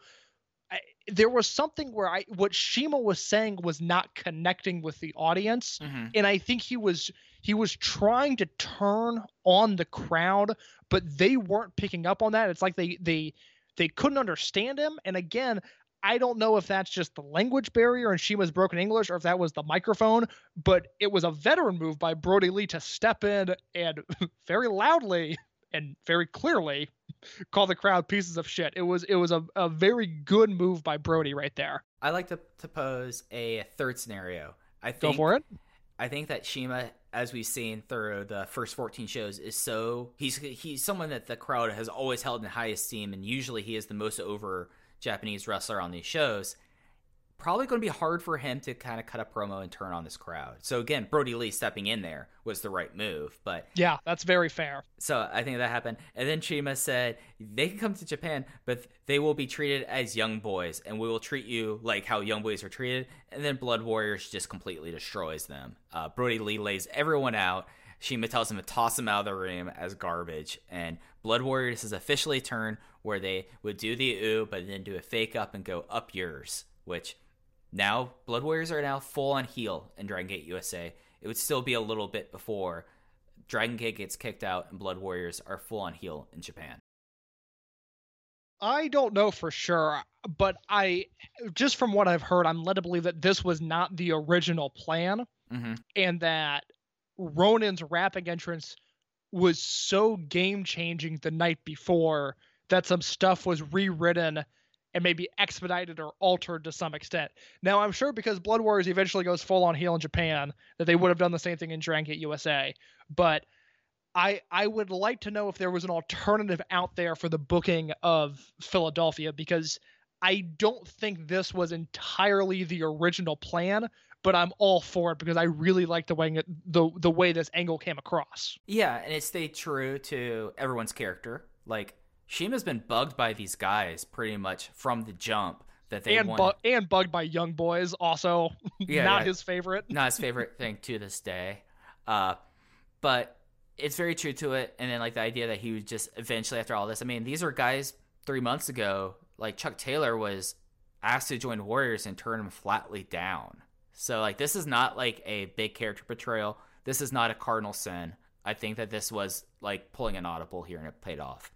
Speaker 2: I, there was something where I what CIMA was saying was not connecting with the audience, mm-hmm. and I think he was he was trying to turn on the crowd, but they weren't picking up on that. It's like they they they couldn't understand him. And again, I don't know if that's just the language barrier and CIMA's broken English or if that was the microphone, but it was a veteran move by Brodie Lee to step in and very loudly and very clearly call the crowd pieces of shit. It was it was a, a very good move by Brodie right there.
Speaker 1: I like to, to pose a third scenario. I
Speaker 2: Go
Speaker 1: think
Speaker 2: for it.
Speaker 1: I think that CIMA, as we've seen through the first 14 shows, is so he's he's someone that the crowd has always held in high esteem, and usually he is the most over Japanese wrestler on these shows. Probably going to be hard for him to kind of cut a promo and turn on this crowd. So again, Brodie Lee stepping in there was the right move, but
Speaker 2: Yeah, that's very fair.
Speaker 1: so I think that happened. And then CIMA said, they can come to Japan, but they will be treated as young boys, and we will treat you like how young boys are treated. And then Blood Warriors just completely destroys them. Uh, Brodie Lee lays everyone out. CIMA tells him to toss him out of the room as garbage. And Blood Warriors has officially turned where they would do the ooh, but then do a fake up and go up yours, which now Blood Warriors are now full on heel in Dragon Gate USA. It would still be a little bit before Dragon Gate gets kicked out and Blood Warriors are full on heel in Japan.
Speaker 2: I don't know for sure, but I just from what I've heard, I'm led to believe that this was not the original plan
Speaker 1: Mm-hmm.
Speaker 2: and that Ronin's rapping entrance was so game changing the night before that some stuff was rewritten and maybe expedited or altered to some extent. Now I'm sure because Blood Warriors eventually goes full on heel in Japan that they would have done the same thing in Dragon Gate USA, but I I would like to know if there was an alternative out there for the booking of Philadelphia because I don't think this was entirely the original plan, but I'm all for it because I really like the way the the way this angle came across.
Speaker 1: Yeah, and it stayed true to everyone's character. Like CIMA's been bugged by these guys pretty much from the jump that they
Speaker 2: and bu- and bugged by young boys also
Speaker 1: Yeah,
Speaker 2: not
Speaker 1: yeah.
Speaker 2: his favorite.
Speaker 1: not his favorite thing to this day. Uh, but it's very true to it. And then like the idea that he would just eventually after all this, I mean, these are guys three months ago. Like Chuck Taylor was asked to join Warriors and turn him flatly down. So like this is not like a big character portrayal. This is not a cardinal sin. I think that this was like pulling an audible here and it paid off.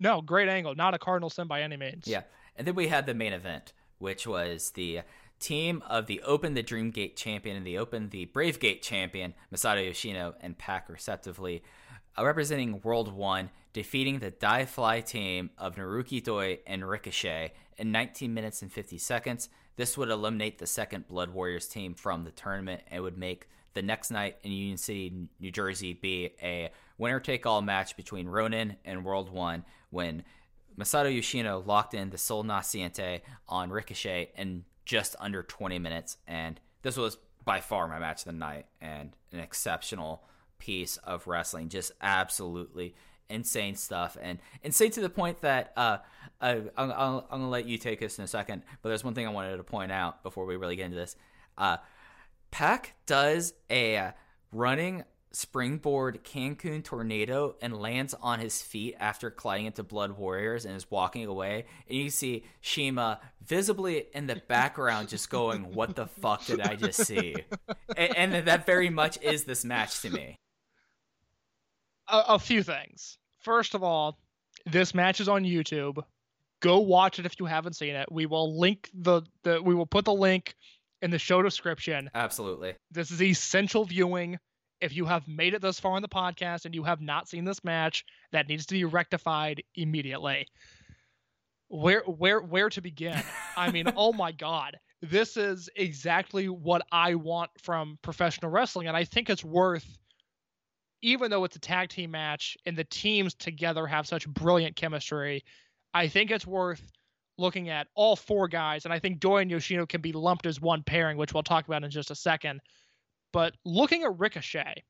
Speaker 2: No, great angle, not a cardinal sin by any means.
Speaker 1: Yeah. And then we had the main event, which was the team of the Open the Dreamgate champion and the Open the Bravegate champion, Masato Yoshino and Pac, respectively, uh, representing World 1, defeating the Die Fly team of Naruki Doi and Ricochet in 19 minutes and 50 seconds. This would eliminate the second Blood Warriors team from the tournament and would make the next night in Union City, New Jersey, be a winner take all match between Ronin and World 1 when Masato Yoshino locked in the Sol Naciente on Ricochet in just under 20 minutes. And this was by far my match of the night and an exceptional piece of wrestling. Just absolutely insane stuff. And insane to the point that uh, I, I'm, I'm going to let you take this in a second. But there's one thing I wanted to point out before we really get into this. Uh, Pac does a running springboard Cancun tornado and lands on his feet after colliding into Blood Warriors and is walking away. And you see CIMA visibly in the background just going, What the fuck did I just see? And, and that very much is this match to me.
Speaker 2: A, a few things. First of all, this match is on YouTube. Go watch it if you haven't seen it. We will link the, the we will put the link in the show description.
Speaker 1: Absolutely.
Speaker 2: This is essential viewing. If you have made it this far in the podcast and you have not seen this match, that needs to be rectified immediately. Where where where to begin? I mean, oh my god. This is exactly what I want from professional wrestling and I think it's worth even though it's a tag team match and the teams together have such brilliant chemistry, I think it's worth looking at all four guys, and I think Doi and Yoshino can be lumped as one pairing, which we'll talk about in just a second. But looking at Ricochet,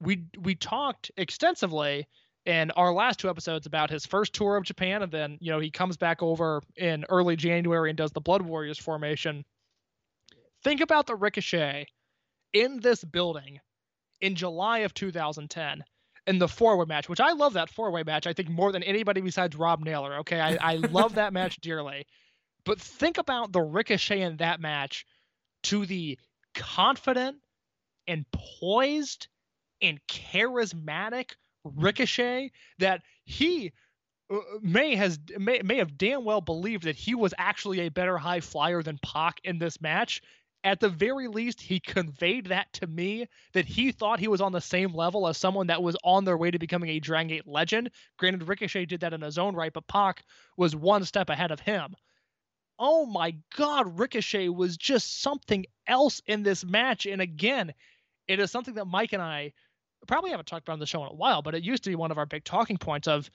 Speaker 2: we we talked extensively in our last two episodes about his first tour of Japan, and then you know he comes back over in early January and does the Blood Warriors formation. Think about the Ricochet in this building in July of 2010 in the four way match, which I love that four way match, I think more than anybody besides Rob Naylor. Okay. I, I love that match dearly. But think about the ricochet in that match to the confident, and poised and charismatic Ricochet that he uh, may has may, may have damn well believed that he was actually a better high flyer than Pac in this match. At the very least, he conveyed that to me that he thought he was on the same level as someone that was on their way to becoming a Dragon Gate legend. Granted, Ricochet did that in his own right, but Pac was one step ahead of him. Oh my God, Ricochet was just something else in this match. And again, it is something that Mike and I probably haven't talked about on the show in a while, but it used to be one of our big talking points of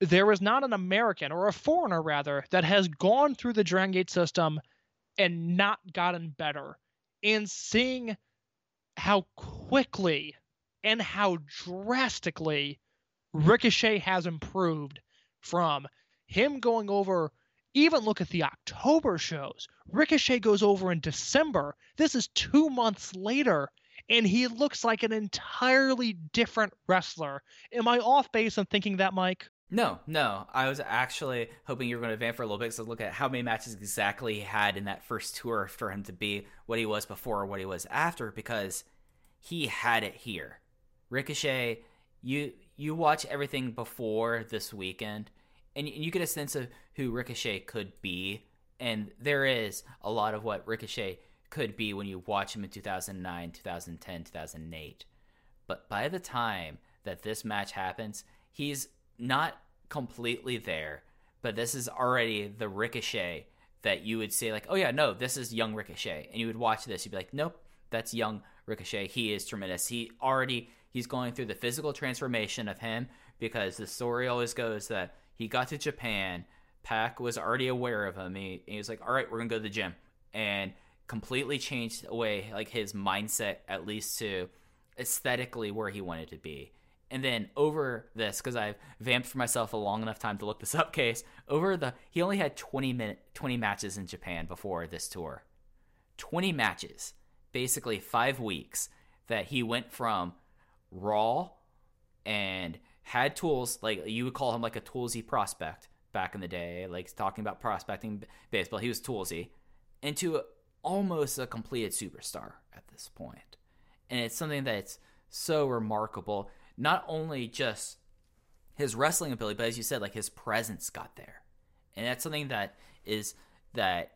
Speaker 2: there is not an American or a foreigner rather that has gone through the Dragon Gate system and not gotten better. And seeing how quickly and how drastically Ricochet has improved from him going over even look at the October shows. Ricochet goes over in December. This is 2 months later and he looks like an entirely different wrestler. Am I off base in thinking that, Mike?
Speaker 1: No, no. I was actually hoping you were going to advance for a little bit to look at how many matches exactly he had in that first tour for him to be what he was before or what he was after, because he had it here. Ricochet, you you watch everything before this weekend, and you get a sense of who Ricochet could be, and there is a lot of what Ricochet could be when you watch him in 2009, 2010, 2008. But by the time that this match happens, he's not completely there, but this is already the Ricochet that you would say like, "Oh yeah, no, this is young Ricochet." And you would watch this, you'd be like, "Nope, that's young Ricochet. He is tremendous. He already he's going through the physical transformation of him because the story always goes that he got to Japan, Pac was already aware of him. He, he was like, "All right, we're to go to the gym." And completely changed away like his mindset at least to aesthetically where he wanted to be. And then over this, because I've vamped for myself a long enough time to look this up, case over the he only had twenty minute twenty matches in Japan before this tour, twenty matches, basically five weeks that he went from raw and had tools like you would call him like a toolsy prospect back in the day, like talking about prospecting baseball. He was toolsy into almost a completed superstar at this point. And it's something that's so remarkable. Not only just his wrestling ability, but as you said, like his presence got there. And that's something that is that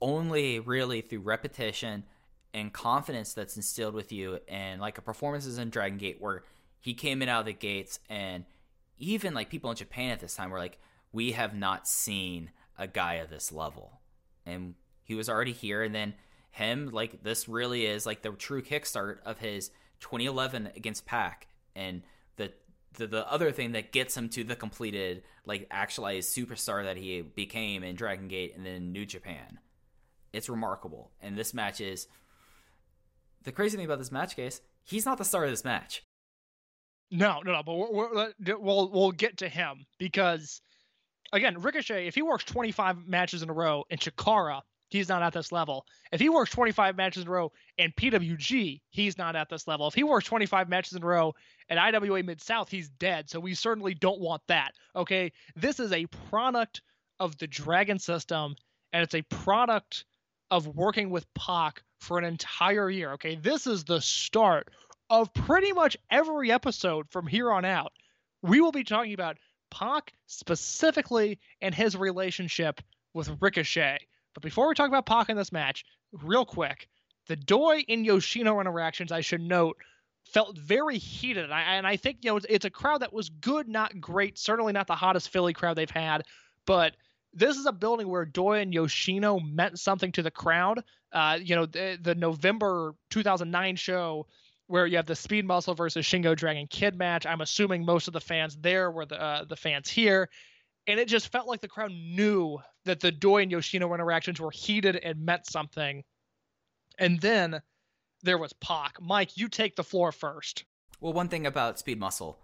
Speaker 1: only really through repetition and confidence that's instilled with you and like a performances in Dragon Gate where he came in out of the gates and even like people in Japan at this time were like, we have not seen a guy of this level. And he was already here, and then him like this really is like the true kickstart of his 2011 against Pac, and the, the the other thing that gets him to the completed like actualized superstar that he became in Dragon Gate and then New Japan. It's remarkable, and this match is the crazy thing about this match case. He's not the star of this match.
Speaker 2: No, no, no. But we're, we're, we'll we'll get to him because again, Ricochet, if he works 25 matches in a row in Chikara, he's not at this level. If he works 25 matches in a row and PWG, he's not at this level. If he works 25 matches in a row at IWA Mid South, he's dead. So we certainly don't want that. Okay. This is a product of the Dragon system, and it's a product of working with Pac for an entire year. Okay. This is the start of pretty much every episode from here on out. We will be talking about Pac specifically and his relationship with Ricochet. But before we talk about Pac in this match, real quick, the Doi and Yoshino interactions, I should note, felt very heated. And I, and I think, you know, it's, it's, a crowd that was good, not great. Certainly not the hottest Philly crowd they've had. But this is a building where Doi and Yoshino meant something to the crowd. Uh, you know, the, the November 2009 show where you have the Speed Muscle versus Shingo Dragon Kid match. I'm assuming most of the fans there were the uh, the fans here and it just felt like the crowd knew that the Doi and Yoshino interactions were heated and meant something. And then there was Pac. Mike, you take the floor first.
Speaker 1: Well, one thing about Speed Muscle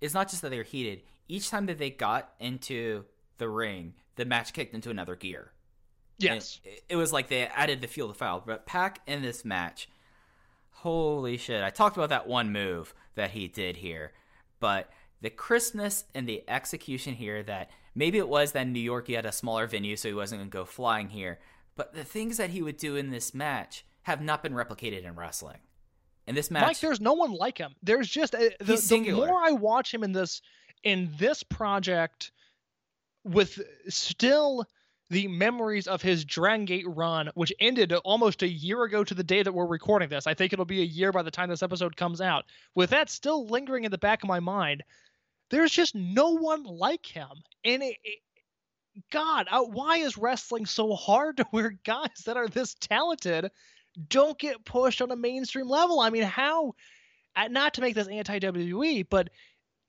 Speaker 1: is not just that they're heated. Each time that they got into the ring, the match kicked into another gear.
Speaker 2: Yes.
Speaker 1: It, it, was like they added the fuel to file. But Pac in this match, holy shit. I talked about that one move that he did here, but the crispness and the execution here that maybe it was that in New York he had a smaller venue, so he wasn't going to go flying here. But the things that he would do in this match have not been replicated in wrestling. And this match,
Speaker 2: Mike, there's no one like him. There's just uh, the, the more I watch him in this in this project, with still the memories of his Dragon Gate run, which ended almost a year ago to the day that we're recording this. I think it'll be a year by the time this episode comes out. With that still lingering in the back of my mind, there's just no one like him. And it, it, God, uh, why is wrestling so hard to where guys that are this talented don't get pushed on a mainstream level? I mean, how, uh, not to make this anti WWE, but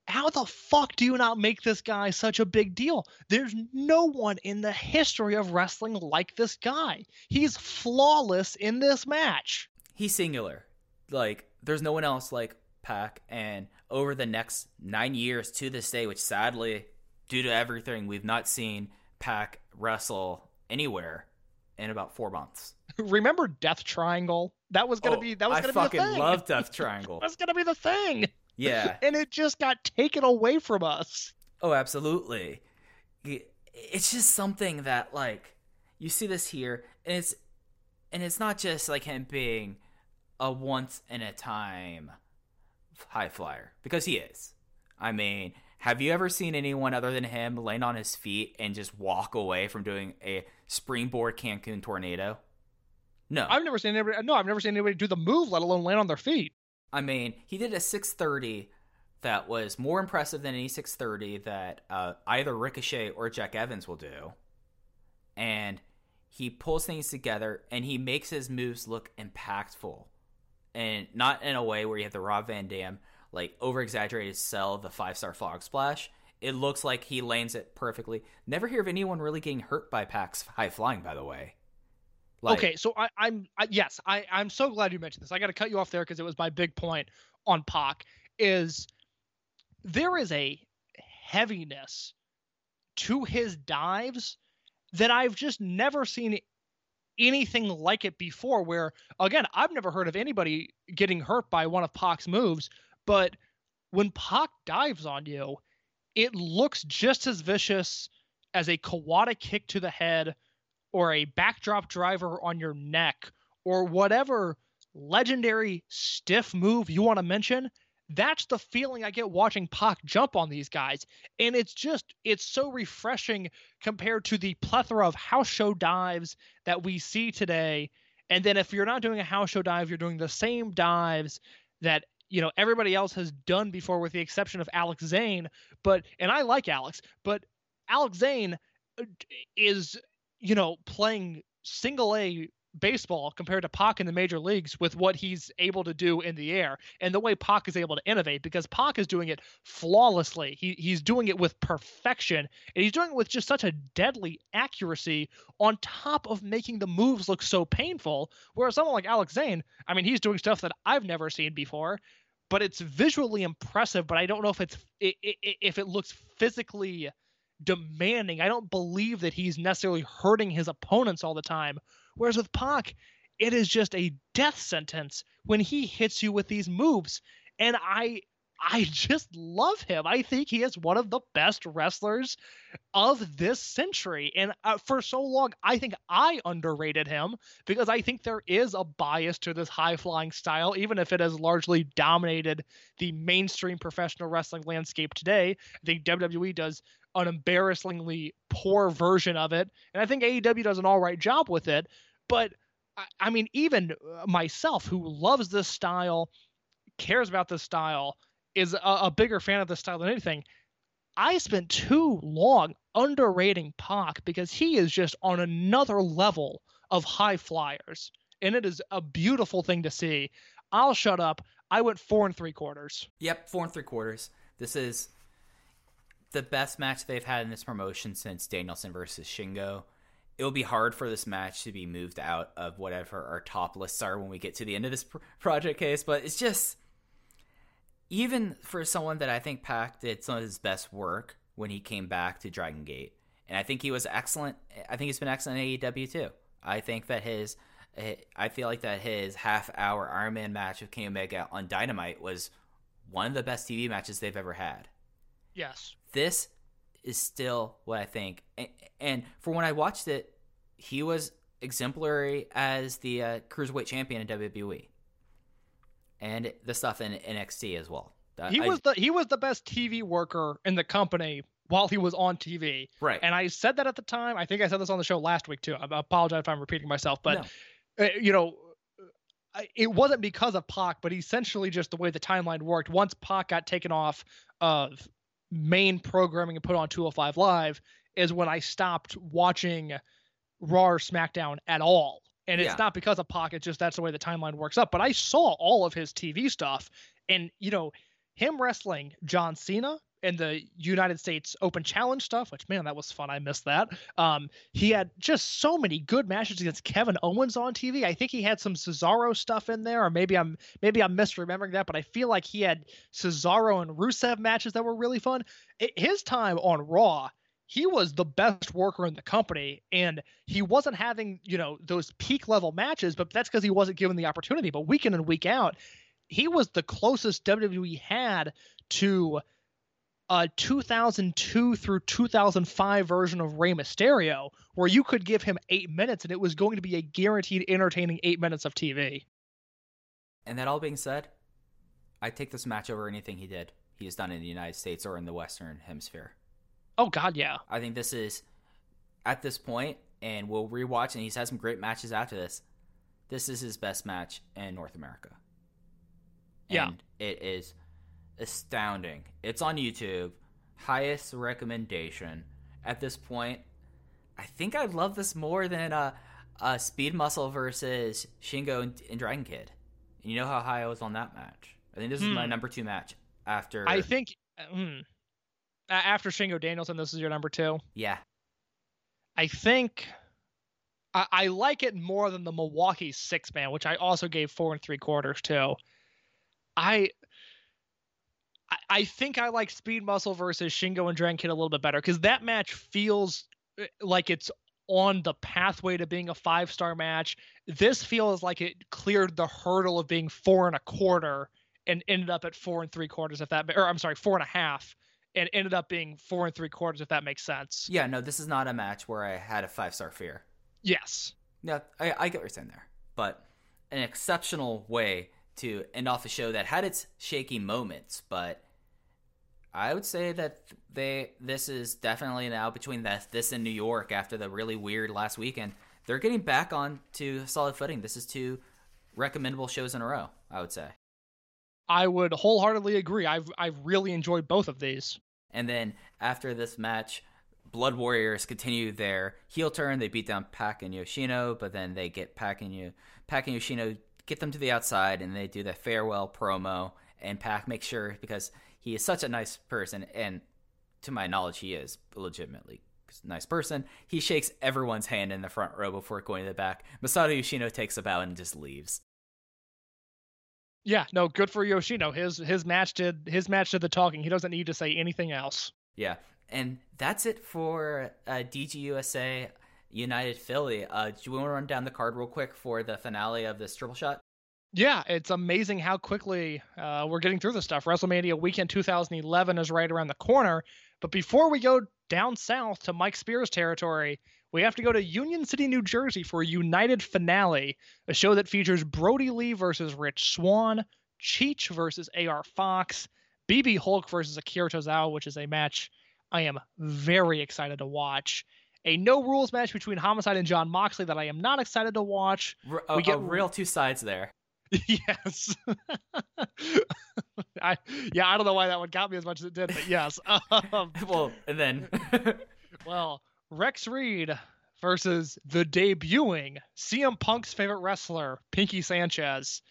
Speaker 2: how the fuck do you not make this guy such a big deal? There's no one in the history of wrestling like this guy. He's flawless in this match.
Speaker 1: he's singular. Like there's no one else like Pac. And over the next nine years to this day, which sadly, due to everything, we've not seen Pac wrestle anywhere in about four months.
Speaker 2: Remember Death Triangle? That was gonna
Speaker 1: Oh,
Speaker 2: be that was
Speaker 1: I
Speaker 2: gonna
Speaker 1: fucking
Speaker 2: be the thing.
Speaker 1: love Death Triangle.
Speaker 2: That's gonna be the thing.
Speaker 1: yeah.
Speaker 2: And it just got taken away from us.
Speaker 1: Oh, absolutely. It's just something that like you see this here, and it's and it's not just like him being a once in a time high flyer because he is. I mean, have you ever seen anyone other than him land on his feet and just walk away from doing a springboard Cancun tornado? No.
Speaker 2: I've never seen anybody. No, I've never seen anybody do the move, let alone land on their feet.
Speaker 1: I mean, he did a 630 that was more impressive than any 630 that uh, either Ricochet or Jack Evans will do. And he pulls things together and he makes his moves look impactful. And not in a way where you have the Rob Van Dam, like over exaggerated sell the five star frog splash. It looks like he lands it perfectly. Never hear of anyone really getting hurt by Pac's high flying, by the way. Like,
Speaker 2: okay, so I, I'm I, yes, I I'm so glad you mentioned this. I got to cut you off there because it was my big point on Pac. Is there is a heaviness to his dives that I've just never seen anything like it before. Where again, I've never heard of anybody getting hurt by one of Pac's moves, but when Pac dives on you, it looks just as vicious as a Kawada kick to the head or a backdrop driver on your neck or whatever legendary stiff move you want to mention. That's the feeling I get watching Pac jump on these guys. And it's just, it's so refreshing compared to the plethora of house show dives that we see today. And then if you're not doing a house show dive, you're doing the same dives that you know everybody else has done before with the exception of Alex Zane but and I like Alex but Alex Zane uh, is you know playing single A baseball compared to Pac in the major leagues with what he's able to do in the air and the way Pac is able to innovate because Pac is doing it flawlessly. He he's doing it with perfection and he's doing it with just such a deadly accuracy on top of making the moves look so painful. Whereas someone like Alex Zane, I mean, he's doing stuff that I've never seen before, but it's visually impressive. But I don't know if it's if it looks physically demanding. I don't believe that he's necessarily hurting his opponents all the time. Whereas with Pac, it is just a death sentence when he hits you with these moves. And I I just love him. I think he is one of the best wrestlers of this century. And uh, for so long, I think I underrated him because I think there is a bias to this high flying style, even if it has largely dominated the mainstream professional wrestling landscape today. I think WWE does an embarrassingly poor version of it. And I think AEW does an all right job with it. But I, I mean, even uh, myself, who loves this style, cares about this style, is a, a bigger fan of this style than anything. I spent too long underrating Pac because he is just on another level of high flyers. And it is a beautiful thing to see. I'll shut up. I went four and three quarters.
Speaker 1: Yep, four and three quarters. This is the best match they've had in this promotion since Danielson versus Shingo. It will be hard for this match to be moved out of whatever our top lists are when we get to the end of this pr- project case, but it's just even for someone that I think Pac did some of his best work when he came back to Dragon Gate, and I think he was excellent. I think he's been excellent in AEW too. I think that his, eh, I feel like that his half hour Iron Man match with Kenny Omega on Dynamite was one of the best TV matches they've ever had.
Speaker 2: Yes.
Speaker 1: This is still what I think, and, and for when I watched it, he was exemplary as the uh, cruiserweight champion in WWE. and the stuff in NXT as well.
Speaker 2: He
Speaker 1: I-
Speaker 2: was the he was the best TV worker in the company while he was on TV.
Speaker 1: right.
Speaker 2: And I said that at the time. I think I said this on the show last week too. I apologize if I'm repeating myself, but uh, you know, it wasn't because of Pac, but essentially just the way the timeline worked. Once Pac got taken off of main programming and put on 205 Live, is when I stopped watching Raw or SmackDown at all. And it's
Speaker 1: Yeah.
Speaker 2: not because of it's just that's the way the timeline works up. But I saw all of his TV stuff, and you know, him wrestling John Cena and the United States Open Challenge stuff, which man, that was fun. I missed that. Um, he had just so many good matches against Kevin Owens on TV. I think he had some Cesaro stuff in there, or maybe I'm maybe I'm misremembering that, but I feel like he had Cesaro and Rusev matches that were really fun. It, his time on Raw, he was the best worker in the company, and he wasn't having you know those peak level matches, but that's because he wasn't given the opportunity. But week in and week out, he was the closest WWE had to Uh, a 2002 through 2005 version of Rey Mysterio, where you could give him eight minutes and it was going to be a guaranteed entertaining eight minutes of TV.
Speaker 1: And that all being said, I take this match over anything he did. He has done in the United States or in the Western Hemisphere.
Speaker 2: Oh God, yeah.
Speaker 1: I think this is at this point, and we'll rewatch, and he's had some great matches after this. This is his best match in North America.
Speaker 2: Yeah.
Speaker 1: It is astounding. It's on YouTube. Highest recommendation. At this point, I think I love this more than uh, uh, Speed Muscle versus Shingo and, and Dragon Kid. And you know how high I was on that match. I think this is my
Speaker 2: Hmm.
Speaker 1: number two match after.
Speaker 2: I think hmm, a- after Shingo Danielson, this is your number two.
Speaker 1: Yeah.
Speaker 2: I think I, I like it more than the Milwaukee six man, which I also gave four and three quarters to. I I- think I like Speed Muscle versus Shingo and Dragon Kid a little bit better because that match feels uh, like it's on the pathway to being a five star match. This feels like it cleared the hurdle of being four and a quarter and ended up at four and three quarters. If that, or I'm sorry, four and a half, and ended up being four and three quarters. If that makes sense.
Speaker 1: Yeah, no, this is not a match where I had a five star fear.
Speaker 2: Yes.
Speaker 1: Yeah, I, I get what you're saying there. But an exceptional way to end off a show that had its shaky moments, but I would say that they this is definitely now between that this and New York after the really weird last weekend. They're getting back on to solid footing. This is two recommendable shows in a row, I would say.
Speaker 2: I would wholeheartedly agree. I've I've really enjoyed both of these.
Speaker 1: And then after this match, Blood Warriors continue their heel turn. They beat down Pac and Yoshino, but then they get Pac and you Pac and Yoshino get them to the outside, and they do the farewell promo. And Pac makes sure because he is such a nice person, and to my knowledge, he is legitimately a nice person. He shakes everyone's hand in the front row before going to the back. Masato Yoshino takes a bow and just leaves.
Speaker 2: Yeah, no, good for Yoshino. His his match did his match did the talking. He doesn't need to say anything else.
Speaker 1: Yeah, and that's it for uh, DGUSA United Philly. Uh, do you want to run down the card real quick for the finale of this triple shot?
Speaker 2: Yeah, it's amazing how quickly uh, we're getting through this stuff. WrestleMania weekend 2011 is right around the corner. But before we go down south to Mike Spears territory, we have to go to Union City, New Jersey for a United finale, a show that features Brodie Lee versus Rich Swann, Cheech versus AR Fox, BB Hulk versus Akira Tozawa, which is a match I am very excited to watch. A no rules match between Homicide and John Moxley that I am not excited to watch.
Speaker 1: R- a,
Speaker 2: We get-
Speaker 1: a real two sides there.
Speaker 2: yes. I yeah, I don't know why that one got me as much as it did, but yes. Um,
Speaker 1: well, and then
Speaker 2: well, Rex Reed versus the debuting CM Punk's favorite wrestler, Pinky Sanchez.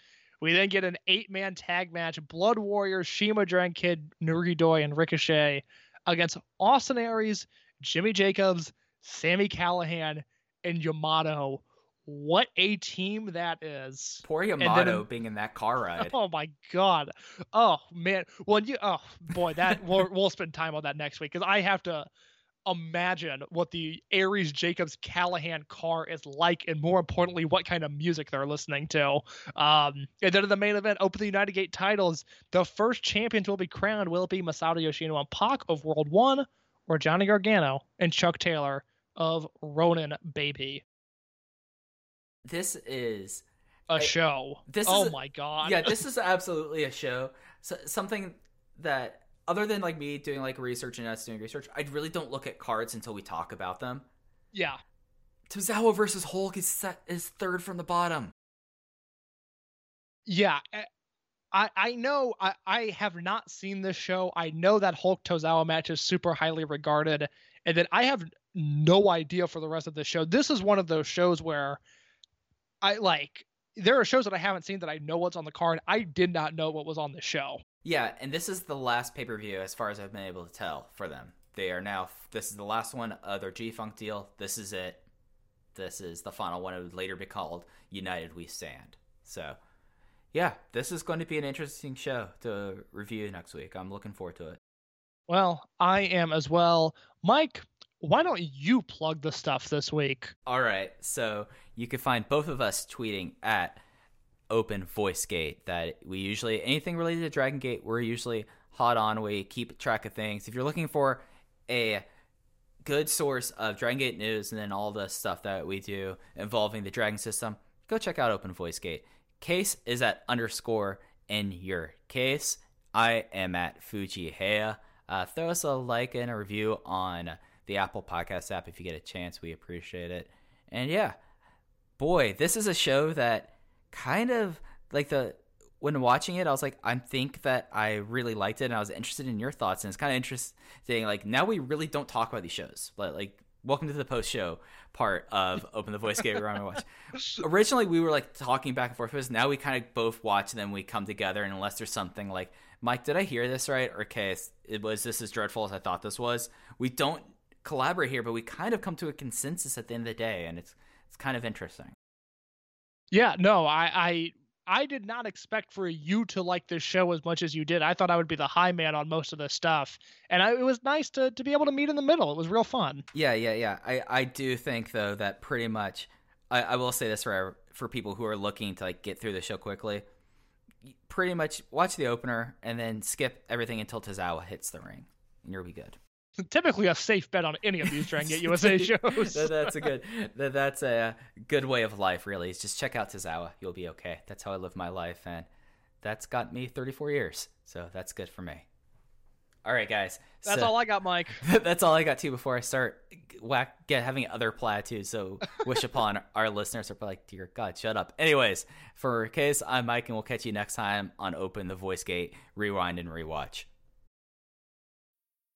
Speaker 2: We then get an eight-man tag match: Blood Warriors, CIMA Dragon Kid, Naruki Doi, and Ricochet against Austin Aries, Jimmy Jacobs, Sami Callihan, and Yamato. What a team that is!
Speaker 1: poor Yamato
Speaker 2: in-
Speaker 1: being in that car ride.
Speaker 2: Oh my god. Oh man. Well, you. Oh boy, that we'll, we'll spend time on that next week because I have to imagine what the Aries Jacobs Callihan car is like, and more importantly, what kind of music they're listening to. Um, and then in the main event, open the United Gate titles. The first champions will be crowned. Will it be Masato Yoshino and Pac of World One, or Johnny Gargano and Chuck Taylor of Ronin Baby?
Speaker 1: This is
Speaker 2: a show.
Speaker 1: this
Speaker 2: oh
Speaker 1: is
Speaker 2: my god.
Speaker 1: yeah, this is absolutely a show. So, something that other than like me doing like research and us doing research, I really don't look at cards until we talk about them.
Speaker 2: yeah.
Speaker 1: Tozawa versus Hulk is set is third from the bottom.
Speaker 2: Yeah. eh, I, I know I, I have not seen this show. I know that Hulk Tozawa match is super highly regarded, and that I have no idea for the rest of the show. This is one of those shows where I like there are shows that I haven't seen that I know what's on the card. I did not know what was on the show.
Speaker 1: Yeah, and this is the last pay per view as far as I've been able to tell for them. They are now. This is the last one of their G Funk deal. This is it. This is the final one. It would later be called United We Stand. So, yeah, this is going to be an interesting show to review next week. I'm looking forward to it.
Speaker 2: Well, I am as well. Mike, why don't you plug the stuff this week?
Speaker 1: All right, so you can find both of us tweeting at Open Voice Gate. That we usually anything related to Dragon Gate, we're usually hot on. We keep track of things. If you're looking for a good source of Dragon Gate news and then all the stuff that we do involving the Dragon system, go check out Open Voice Gate. Case is at underscore in your case. I am at Fuji Heya. Uh, throw us a like and a review on the Apple Podcast app if you get a chance. We appreciate it. And yeah, boy, this is a show that kind of like the when watching it, I was like, I think that I really liked it, and I was interested in your thoughts. And it's kind of interesting. Like now, we really don't talk about these shows, but like, welcome to the post show part of Open the Voice Gate. We're on watch. Originally, we were like talking back and forth. But now we kind of both watch, and then we come together. And unless there's something like, Mike, did I hear this right? Or case it was this as dreadful as I thought this was. We don't collaborate here, but we kind of come to a consensus at the end of the day, and it's it's kind of interesting.
Speaker 2: Yeah, no, I, I I did not expect for you to like this show as much as you did. I thought I would be the high man on most of this stuff, and I, it was nice to to be able to meet in the middle. It was real fun.
Speaker 1: Yeah, yeah, yeah. I, I do think though that pretty much I, I will say this for for people who are looking to like get through the show quickly. Pretty much watch the opener and then skip everything until Tozawa hits the ring, and you'll be good.
Speaker 2: Typically a safe bet on any of these Dragon Gate USA shows.
Speaker 1: That's a good that, that's a uh, good way of life really is just check out Tozawa. You'll be okay. That's how i live my life and that's got me 34 years so that's good for me. All right guys
Speaker 2: That's
Speaker 1: so-
Speaker 2: all I got, Mike.
Speaker 1: that's all i got too before i start whack get having other platitudes so wish upon our listeners are like dear god shut up. Anyways for case i'm mike and we'll catch you next time on open the voice gate rewind and rewatch